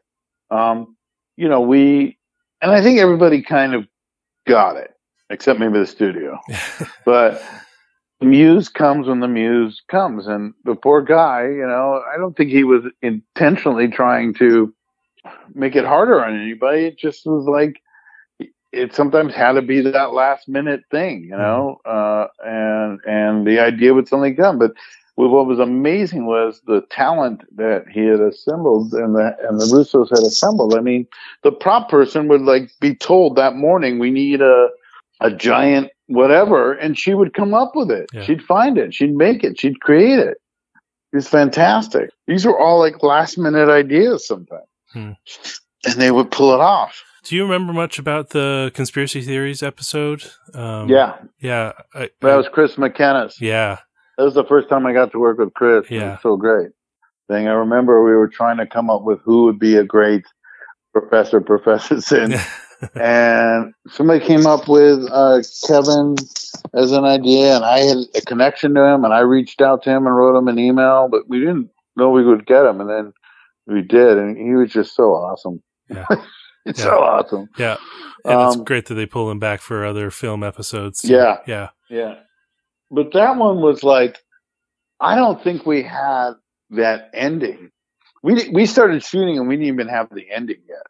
Um, you know, we and I think everybody kind of got it, except maybe the studio, but the muse comes when the muse comes. And the poor guy, you know, I don't think he was intentionally trying to make it harder on anybody. It just was like, it sometimes had to be that last minute thing, you know, uh, and, and the idea would suddenly come. But what was amazing was the talent that he had assembled and the, and the Russos had assembled. I mean, the prop person would like be told that morning, we need a, a giant whatever, and she would come up with it. Yeah. She'd find it. She'd make it. She'd create it. It's fantastic. These were all like last minute ideas sometimes, hmm. and they would pull it off. Do you remember much about the conspiracy theories episode? Um, yeah, yeah. I, that was Chris McKenna's. Yeah, that was the first time I got to work with Chris. Yeah, so great. Thing I remember, we were trying to come up with who would be a great professor, Professor Sin. and somebody came up with uh, Kevin as an idea, and I had a connection to him, and I reached out to him and wrote him an email, but we didn't know we would get him, and then we did, and he was just so awesome. Yeah. it's yeah. so awesome. Yeah. And um, it's great that they pull him back for other film episodes. Yeah. Yeah. Yeah. But that one was like, I don't think we had that ending. We we started shooting and we didn't even have the ending yet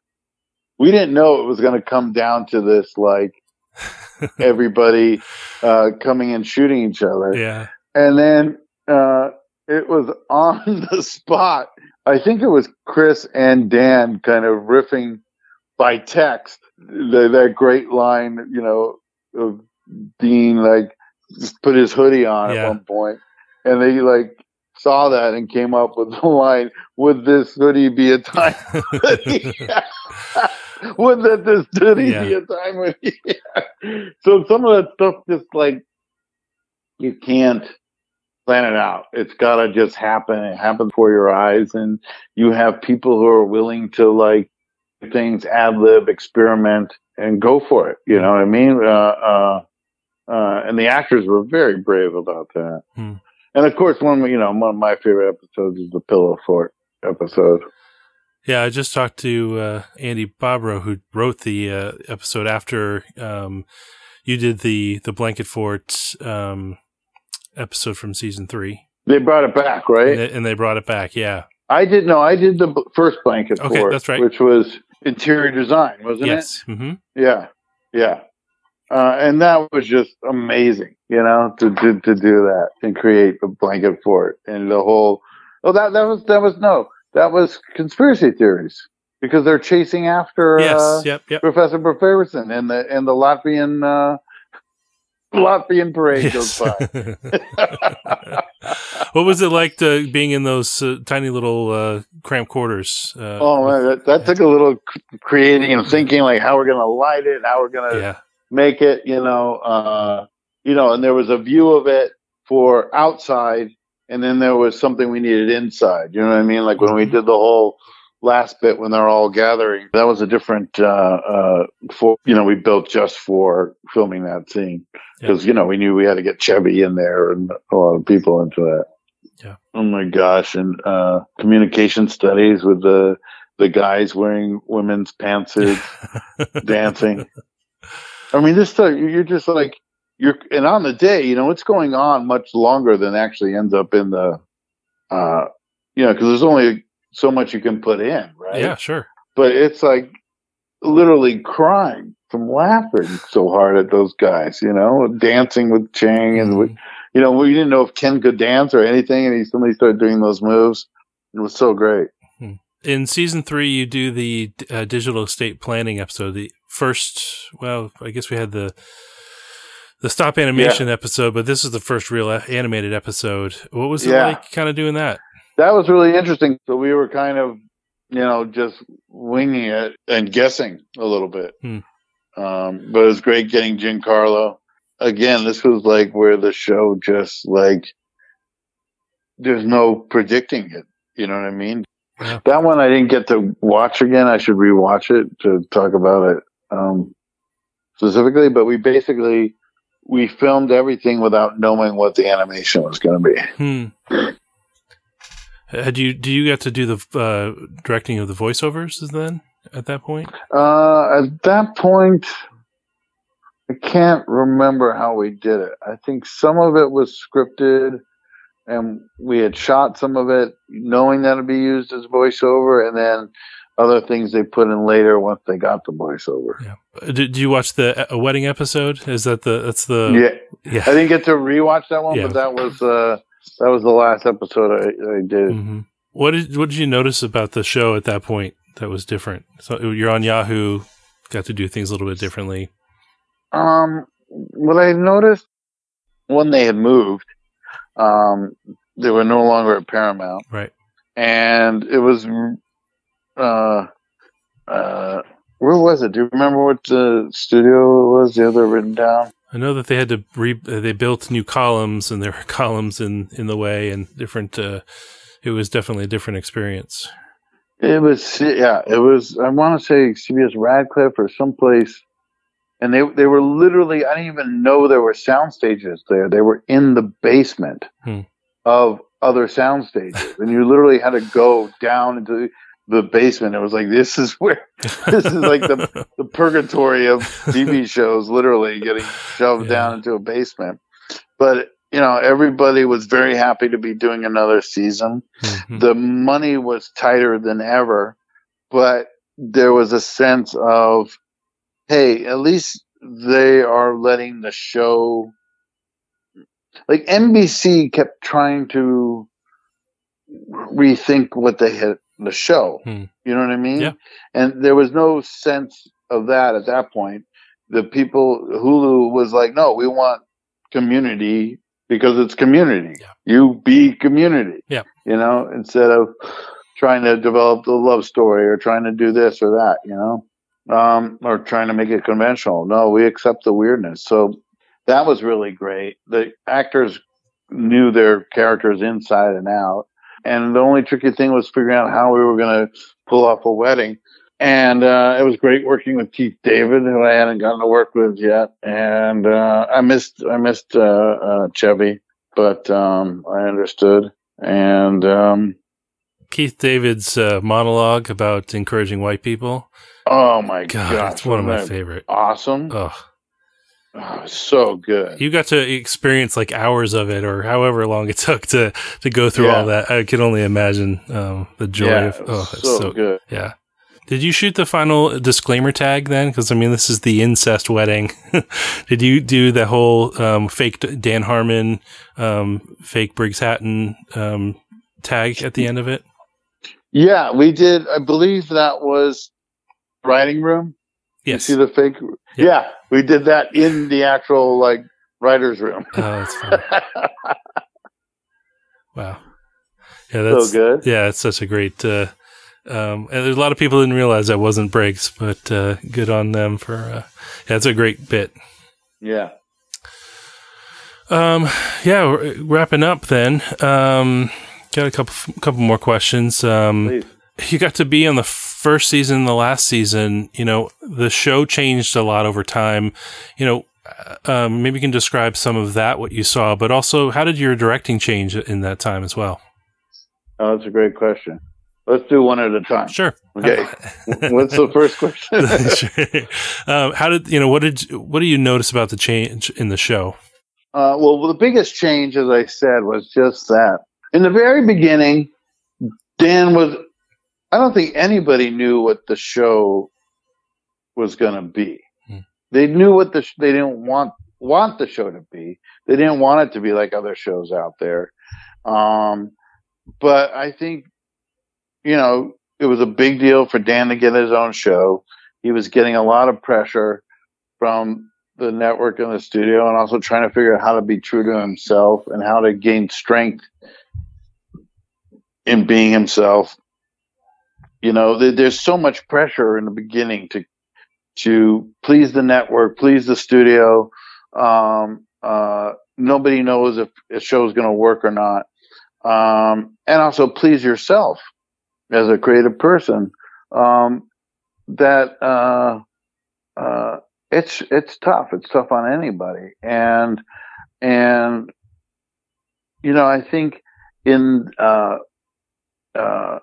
we didn't know it was going to come down to this like everybody uh, coming and shooting each other. Yeah. And then uh, it was on the spot. I think it was Chris and Dan kind of riffing by text the, that great line, you know, of Dean like put his hoodie on yeah. at one point, and they like saw that and came up with the line, "Would this hoodie be a time hoodie?" would that this hoodie yeah. be a time hoodie? so some of that stuff just like you can't plan it out. It's got to just happen. It happens before your eyes, and you have people who are willing to like things, ad lib, experiment, and go for it. You know what I mean? Uh, uh, uh, and the actors were very brave about that. Hmm. And of course, one you know one of my favorite episodes is the Pillow Fort episode. Yeah, I just talked to uh, Andy Bobrow, who wrote the uh, episode after um, you did the the Blanket Fort um, episode from season three. They brought it back, right? And they, and they brought it back. Yeah, I did. No, I did the first Blanket okay, Fort. that's right. Which was interior design, wasn't yes. it? Mm-hmm. Yeah, yeah. Uh, and that was just amazing, you know, to, to to do that and create a blanket fort and the whole. Oh, that that was that was no, that was conspiracy theories because they're chasing after yes, uh, yep, yep. Professor Professorson and the and the Latvian uh, Latvian parade goes by. what was it like to being in those uh, tiny little uh, cramped quarters? Uh, oh man, that, that took a little creating and thinking, like how we're gonna light it, how we're gonna yeah, make it. You know, uh, you know, and there was a view of it for outside, and then there was something we needed inside. You know what I mean? Like when we did the whole last bit when they're all gathering, that was a different. Uh, uh, for you know, we built just for filming that scene because you know we knew we had to get Chevy in there and a lot of people into that. Yeah. Oh my gosh! And uh, communication studies with the the guys wearing women's pantsuits dancing. I mean, this stuff you're just like you're, and on the day, you know, it's going on much longer than actually ends up in the, uh, you know, because there's only so much you can put in, right? yeah, sure. But it's like literally crying from laughing so hard at those guys, you know, dancing with Chang and with, you know, we didn't know if Ken could dance or anything, and he suddenly started doing those moves. It was so great. In season three, you do the uh, digital estate planning episode. The first, well, I guess we had the the stop animation episode, but this is the first real animated episode. What was it Yeah. like, kind of doing that? That was really interesting. So we were kind of, you know, just winging it and guessing a little bit. Hmm. Um, but it was great getting Giancarlo. Again, this was like where the show just like there's no predicting it. You know what I mean? Yeah. That one I didn't get to watch again. I should rewatch it to talk about it um, specifically. But we basically we filmed everything without knowing what the animation was going to be. Hmm. Had you do you get to do the uh, directing of the voiceovers then at that point? Uh, at that point, I can't remember how we did it. I think some of it was scripted, and we had shot some of it knowing that it'd be used as voiceover, and then other things they put in later once they got the voiceover. Yeah. Uh, Did, you watch the a wedding episode? Is that the that's the yeah, yeah? I didn't get to rewatch that one, Yeah. but that was uh, that was the last episode I, I did. hmm What did what did you notice about the show at that point that was different? So you're on Yahoo, got to do things a little bit differently. Um, what I noticed when they had moved, um, they were no longer at Paramount. Right. and it was uh uh where was it do you remember what the studio was the other written down I know that they had to re they built new columns and there were columns in in the way and different. Uh, it was definitely a different experience. it was yeah it was i want to say cbs radford or someplace and they they were literally i didn't even know there were sound stages there they were in the basement Hmm. of other sound stages and you literally had to go down into the basement it was like this is where this is like the the purgatory of TV shows, literally getting shoved Yeah. down into a basement. But you know, everybody was very happy to be doing another season. Mhm. The money was tighter than ever, but there was a sense of, hey, at least they are letting the show. Like NBC kept trying to rethink what they had the show. Hmm. You know what I mean? Yeah. And there was no sense of that at that point. The people Hulu was like, no, we want community because it's community. Yeah. You be community. Yeah. You know, instead of trying to develop the love story or trying to do this or that, you know, um, or trying to make it conventional. No, we accept the weirdness. So that was really great. The actors knew their characters inside and out. And the only tricky thing was figuring out how we were going to pull off a wedding. And uh, it was great working with Keith David, who I hadn't gotten to work with yet. And uh, I missed I missed uh, uh, Chevy, but um, I understood. And um, Keith David's uh, monologue about encouraging white people. oh my God, gosh, it's one of my favorite. Awesome, Oh, oh, so good. you got to experience like hours of it, or however long it took to to go through Yeah. all that. I can only imagine um, the joy yeah, of. Oh, it's so, so good. yeah. Did you shoot the final disclaimer tag then? Because I mean, this is the incest wedding. Did you do the whole um, fake Dan Harmon, um, fake Briggs Hatton um, tag at the end of it? Yeah, we did. I believe that was writing room. Yes. You see the fake? Yeah. yeah, we did that in the actual like writer's room. Oh, that's fun. wow. Yeah, that's so good. Yeah, it's such a great. Uh, um, and there's a lot of people didn't realize that wasn't breaks, but uh, good on them for. Uh, yeah, it's a great bit. Yeah. Um. Yeah, wrapping up then. Um. Got a couple couple more questions. Um. Please. You got to be on the first season, and the last season. You know, the show changed a lot over time. You know, um, maybe you can describe some of that, what you saw, but also how did your directing change in that time as well? Oh, that's a great question. Let's do one at a time. Sure. Okay. What's the first question? sure. um, how did you know? What did what do you notice about the change in the show? Uh, well, the biggest change, as I said, was just that in the very beginning, Dan was. I don't think anybody knew what the show was going to be. Hmm. They knew what the sh- they didn't want want the show to be. They didn't want it to be like other shows out there. Um, but I think, you know, it was a big deal for Dan to get his own show. He was getting a lot of pressure from the network and the studio and also trying to figure out how to be true to himself and how to gain strength in being himself. You know, th- there's so much pressure in the beginning to to please the network, please the studio. Um, uh, nobody knows if a show is going to work or not um, and also please yourself as a creative person. Um, that uh, uh, it's it's tough. It's tough on anybody, and and you know I think in uh, uh,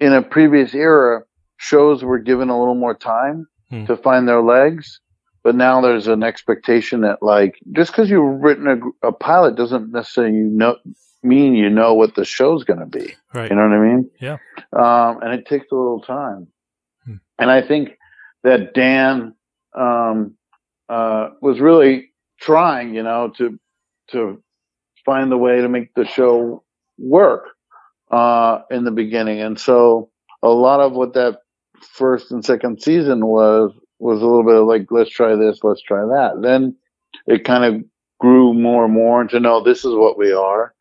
in a previous era, shows were given a little more time hmm. to find their legs. But now there's an expectation that, like, just because you've written a, a pilot doesn't necessarily know mean you know what the show's going to be. Right. You know what I mean? Yeah. Um, and it takes a little time. Hmm. And I think that Dan um, uh, was really trying, you know, to to find the way to make the show work uh, in the beginning. And so a lot of what that first and second season was was a little bit of like, let's try this, let's try that. Then it kind of grew more and more into no, this is what we are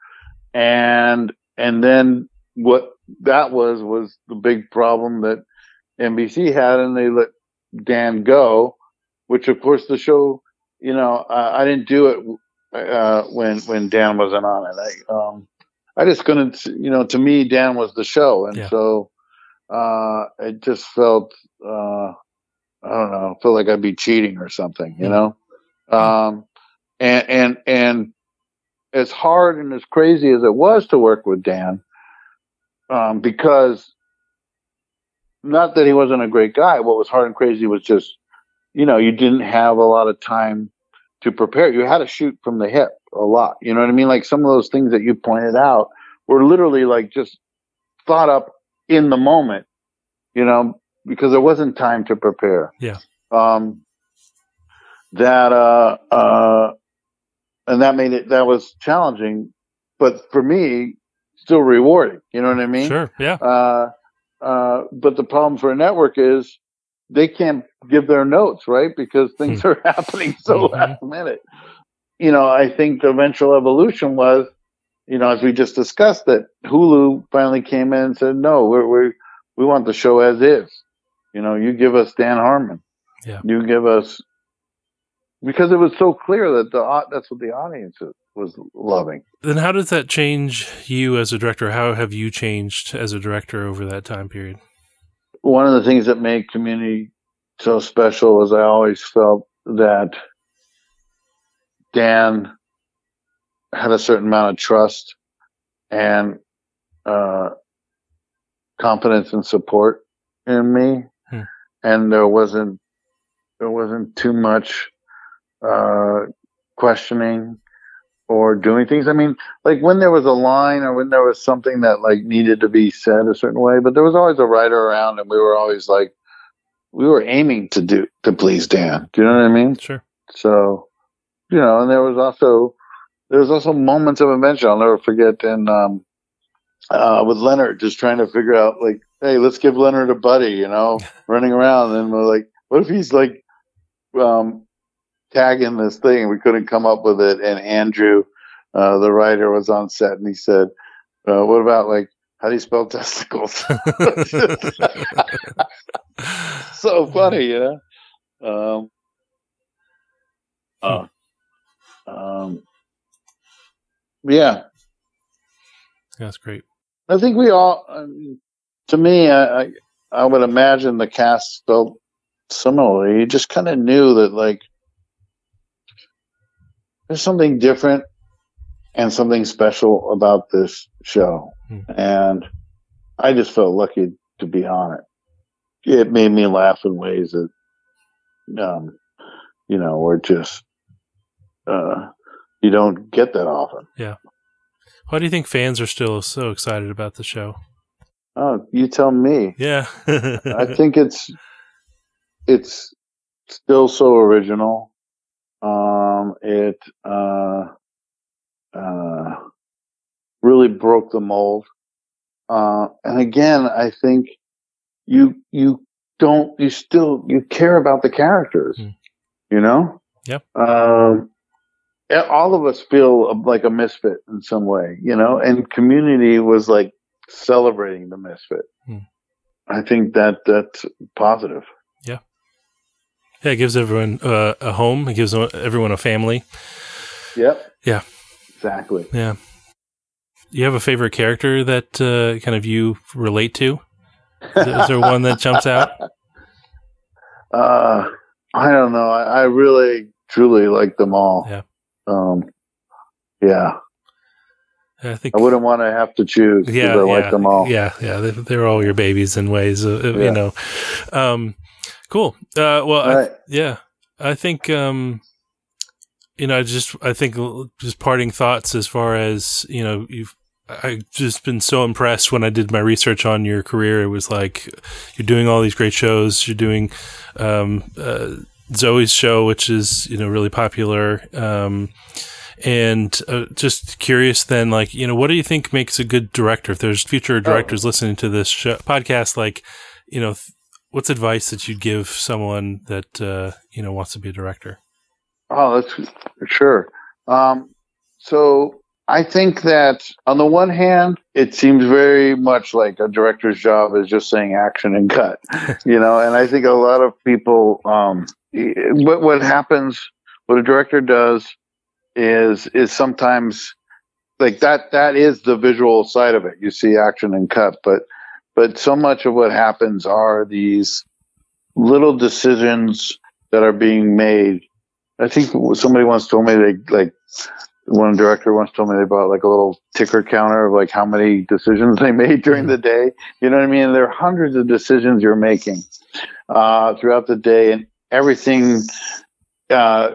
and and then what that was was the big problem that NBC had, and they let Dan go, which of course the show, you know, uh, I didn't do it uh, when when Dan wasn't on it. I um, I just couldn't, you know, to me Dan was the show, and yeah. so uh, it just felt uh, I don't know, felt like I'd be cheating or something, you know. Um, and and and as hard and as crazy as it was to work with Dan, um, because not that he wasn't a great guy. What was hard and crazy was just, you know, you didn't have a lot of time to prepare. You had to shoot from the hip a lot. You know what I mean? Like some of those things that you pointed out were literally like just thought up in the moment, you know, because there wasn't time to prepare. Yeah. Um, that, uh, uh, and that made it that was challenging, but for me, still rewarding. You know what I mean? Sure. Yeah. Uh, uh, but the problem for a network is they can't give their notes, right? Because things hmm. are happening so mm-hmm. last minute. You know, I think the eventual evolution was, you know, as we just discussed, that Hulu finally came in and said, no, we're, we're we want the show as is. You know, you give us Dan Harmon. Yeah. You give us because it was so clear that the that's what the audience was loving. Then how does that change you as a director? How have you changed as a director over that time period? One of the things that made Community so special was I always felt that Dan had a certain amount of trust and uh, confidence and support in me, hmm. and there wasn't there wasn't too much uh, questioning or doing things. I mean, like when there was a line or when there was something that like needed to be said a certain way, but there was always a writer around, and we were always like, we were aiming to do to please Dan. Do you know what I mean? Sure. So, you know, and there was also there was also moments of invention. I'll never forget And um, uh, with Leonard just trying to figure out like, hey, let's give Leonard a buddy, you know, running around, and we're like, what if he's like um, tagging this thing? We couldn't come up with it, and Andrew, uh, the writer, was on set, and he said, uh, "What about like how do you spell testicles?" so funny, you know. Um, uh, um, yeah, that's great. I think we all, to me, I, I, I would imagine the cast felt similarly. You just kind of knew that like there's something different and something special about this show, hmm. and I just felt lucky to be on it. It made me laugh in ways that, um, you know, were just uh, you don't get that often. Yeah. Why do you think fans are still so excited about the show? Oh, you tell me. Yeah. I think it's it's still so original. Um, it uh, uh, really broke the mold. Uh, and again, I think you you don't you still you care about the characters. Mm. You know. Yep. Um, all of us feel like a misfit in some way, you know, and community was like celebrating the misfit. Hmm. I think that that's positive. Yeah. Yeah. It gives everyone uh, a home. It gives everyone a family. Yep. Yeah. Exactly. Yeah. You have a favorite character that uh, kind of you relate to? Is, is there one that jumps out? Uh, I don't know. I, I really, truly like them all. Yeah. Um, yeah. I think I wouldn't want to have to choose. Yeah, I yeah, like them all. Yeah, yeah, they're, they're all your babies in ways. Uh, yeah. You know, um, cool. Uh, well, I, yeah, I think um, you know, I just I think just parting thoughts as far as you know, you've I've just been so impressed when I did my research on your career. It was like you're doing all these great shows. You're doing um, uh, Zoey's show, which is you know really popular. Um, and uh, just curious, then, like you know, what do you think makes a good director? If there's future directors oh. listening to this show, podcast, like you know, th- what's advice that you'd give someone that uh, you know wants to be a director? Oh, that's sure. Um, so I think that on the one hand, it seems very much like a director's job is just saying action and cut, you know. And I think a lot of people um, what what happens what a director does is is sometimes like that that is the visual side of it. You see action and cut but but so much of what happens are these little decisions that are being made. I think somebody once told me they like one director once told me they bought like a little ticker counter of like how many decisions they made during the day. You know what i mean? There are hundreds of decisions you're making uh, throughout the day. And everything uh,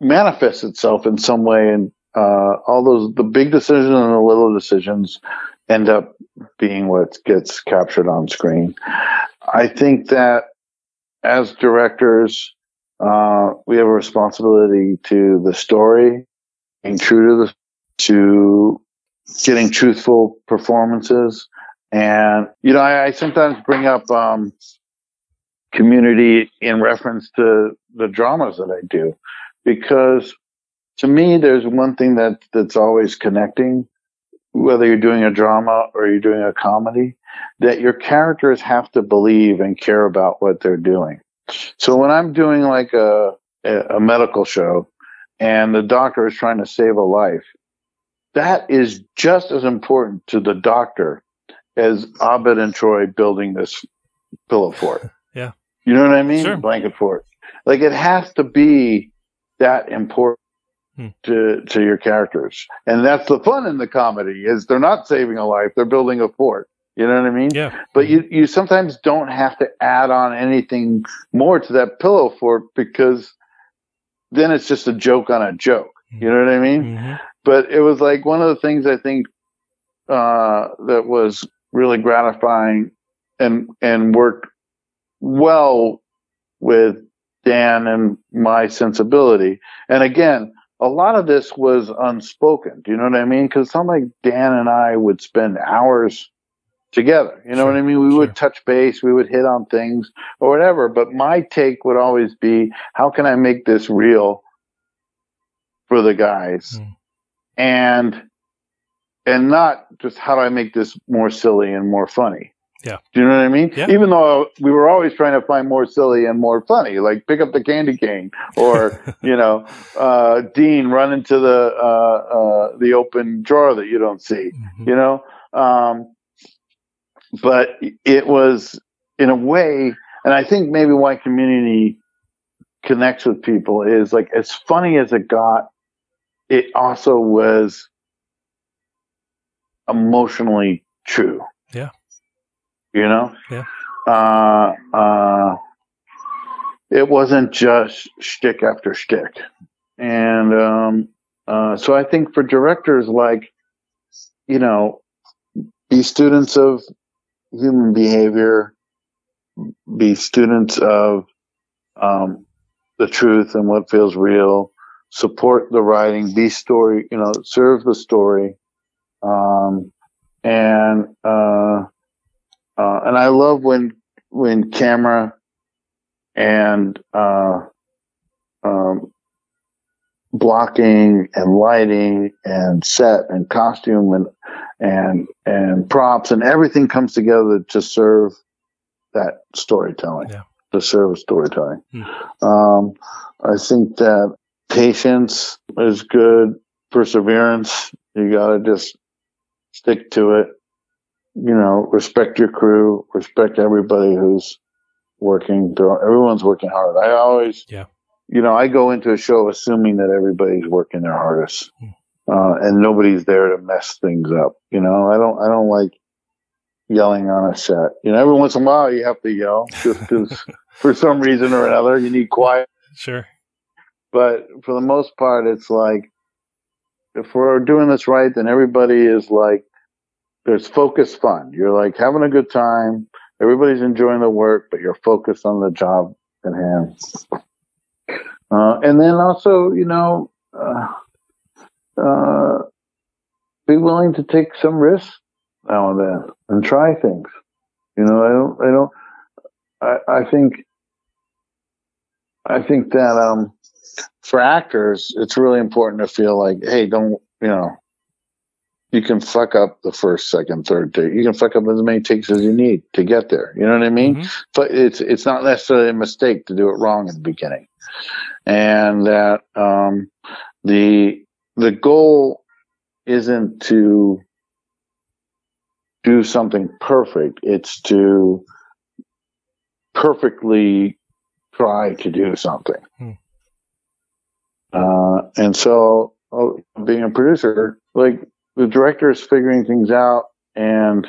manifests itself in some way, and uh, all those the big decisions and the little decisions end up being what gets captured on screen. I think that as directors, uh, we have a responsibility to the story, being true to the to getting truthful performances. And you know, I, I sometimes bring up um, community in reference to the dramas that I do. Because to me, there's one thing that, that's always connecting, whether you're doing a drama or you're doing a comedy, that your characters have to believe and care about what they're doing. So when I'm doing like a, a medical show and the doctor is trying to save a life, that is just as important to the doctor as Abed and Troy building this pillow fort. You know what I mean? Sure. Blanket fort. Like it has to be that important hmm. to to your characters, and that's the fun in the comedy is they're not saving a life; they're building a fort. You know what I mean? Yeah. But you you sometimes don't have to add on anything more to that pillow fort because then it's just a joke on a joke. You know what I mean? Mhm. but it was like one of the things I think uh, that was really gratifying and and worked well with Dan and my sensibility. And again, a lot of this was unspoken. Do you know what I mean? Because it's not like Dan and I would spend hours together. You know what I mean? We sure. would touch base, we would hit on things or whatever. But my take would always be, how can I make this real for the guys? Mm. And and not just how do I make this more silly and more funny. Yeah. Do you know what I mean? Yeah. Even though we were always trying to find more silly and more funny, like pick up the candy cane or, you know, uh, Dean run into the, uh, uh, the open drawer that you don't see Mhm. you know um, but it was in a way and i think maybe why community connects with people is like as funny as it got it also was emotionally true. You know Yeah. uh uh it wasn't just shtick after shtick and um uh so i think for directors like you know, be students of human behavior, be students of um, the truth and what feels real, support the writing, be story, you know, serve the story. Um, and, uh, uh, and I love when, when camera and, uh, um, blocking and lighting and set and costume and and and props and everything comes together to serve that storytelling Yeah. to serve storytelling Hmm. um, i think that patience is good perseverance you gotta just stick to it you know respect your crew respect everybody who's working everyone's working hard i always Yeah. you know, I go into a show assuming that everybody's working their hardest, Hmm. uh, and nobody's there to mess things up. You know, I don't, I don't like yelling on a set. You know, every once in a while you have to yell just because for some reason or another you need quiet. Sure. But for the most part, it's like if we're doing this right, then everybody is like, there's focus fun. You're like having a good time. Everybody's enjoying the work, but you're focused on the job at hand. Uh, and then also, you know, uh, uh, be willing to take some risks now and then and try things. You know, I don't, I don't, I, I think, I think that, um, for actors, it's really important to feel like, hey, don't, you know, you can fuck up the first, second, third take. You can fuck up as many takes as you need to get there. You know what I mean? Mhm. But it's it's not necessarily a mistake to do it wrong at the beginning, and that um, the the goal isn't to do something perfect. It's to perfectly try to do something. Hmm. Uh, and so, uh, being a producer, like the director is figuring things out, and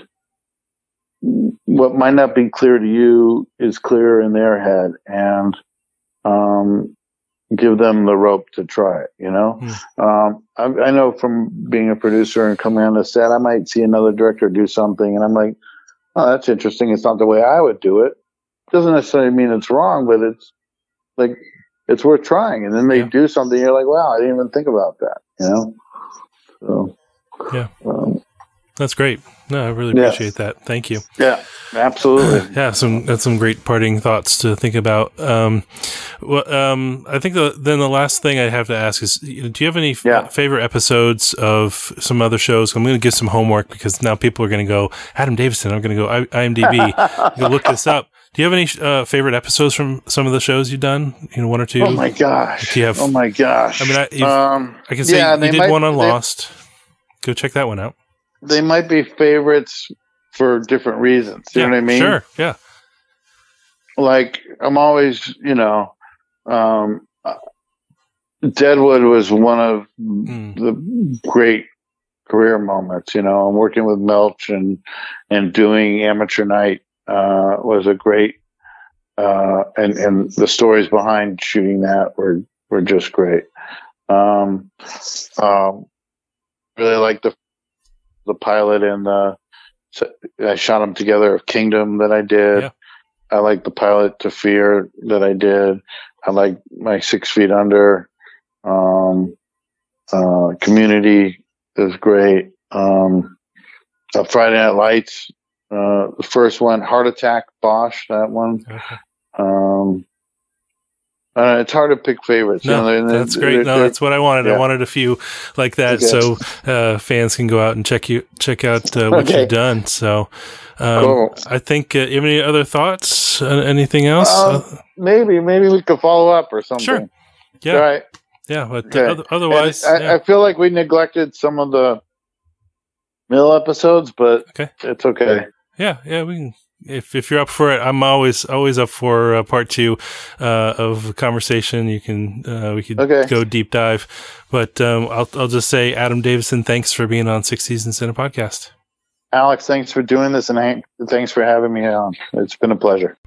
what might not be clear to you is clear in their head, and um, give them the rope to try it. You know, um, I, I know from being a producer and coming on the set, I might see another director do something, and I'm like, "Oh, that's interesting. It's not the way I would do it." Doesn't necessarily mean it's wrong, but it's like it's worth trying. And then they Yeah. do something, you're like, "Wow, I didn't even think about that." You know, so Yeah. um, That's great. No, I really appreciate that. Thank you. yeah, absolutely. Yeah, some that's some great parting thoughts to think about. Um, well, um, I think the, then the last thing I have to ask is, do you have any f- Yeah. favorite episodes of some other shows? I'm going to give some homework because now people are going to go Adam Davidson. I'm going to go I- IMDb, go look this up. Do you have any uh, favorite episodes from some of the shows you've done? You know, one or two. Oh my gosh! Do you have- oh my gosh! I mean, I- um, I can say yeah, you did might- one on they- Lost. Go check that one out. They might be favorites for different reasons. You yeah, know what I mean? Sure. Yeah. like I'm always, you know, um, Deadwood was one of Mm. the great career moments. You know, I'm working with Milch and and doing Amateur Night uh, was a great, uh, and and the stories behind shooting that were were just great. Um, um, really like the the pilot and the I shot them together of Kingdom that I did. Yeah. I like the pilot to Fear that I did. I like my Six Feet Under. Um, uh, Community is great. Um, uh, Friday Night Lights, uh, the first one, Heart Attack, Bosch, that one. Okay. Um, uh, it's hard to pick favorites. No, you know, they're- that's great. they're- No, they're- that's what I wanted. I wanted a few like that, Okay. so uh, fans can go out and check you check out uh, what Okay. you've done. So, um, Cool. I think. Uh, you have any other thoughts? Uh, anything else? Um, Uh, maybe, maybe we could follow up or something. Sure. yeah, All right. yeah. But Okay. uh, otherwise, I, yeah. I feel like we neglected some of the middle episodes, but Okay. it's okay. Yeah, yeah, we can. If if you're up for it, I'm always always up for uh, part two uh, of the conversation. You can uh, we could Okay. go deep dive, but um, I'll I'll just say Adam Davidson, thanks for being on Six Seasons in a podcast. Alex, thanks for doing this, and thanks for having me on. It's been a pleasure.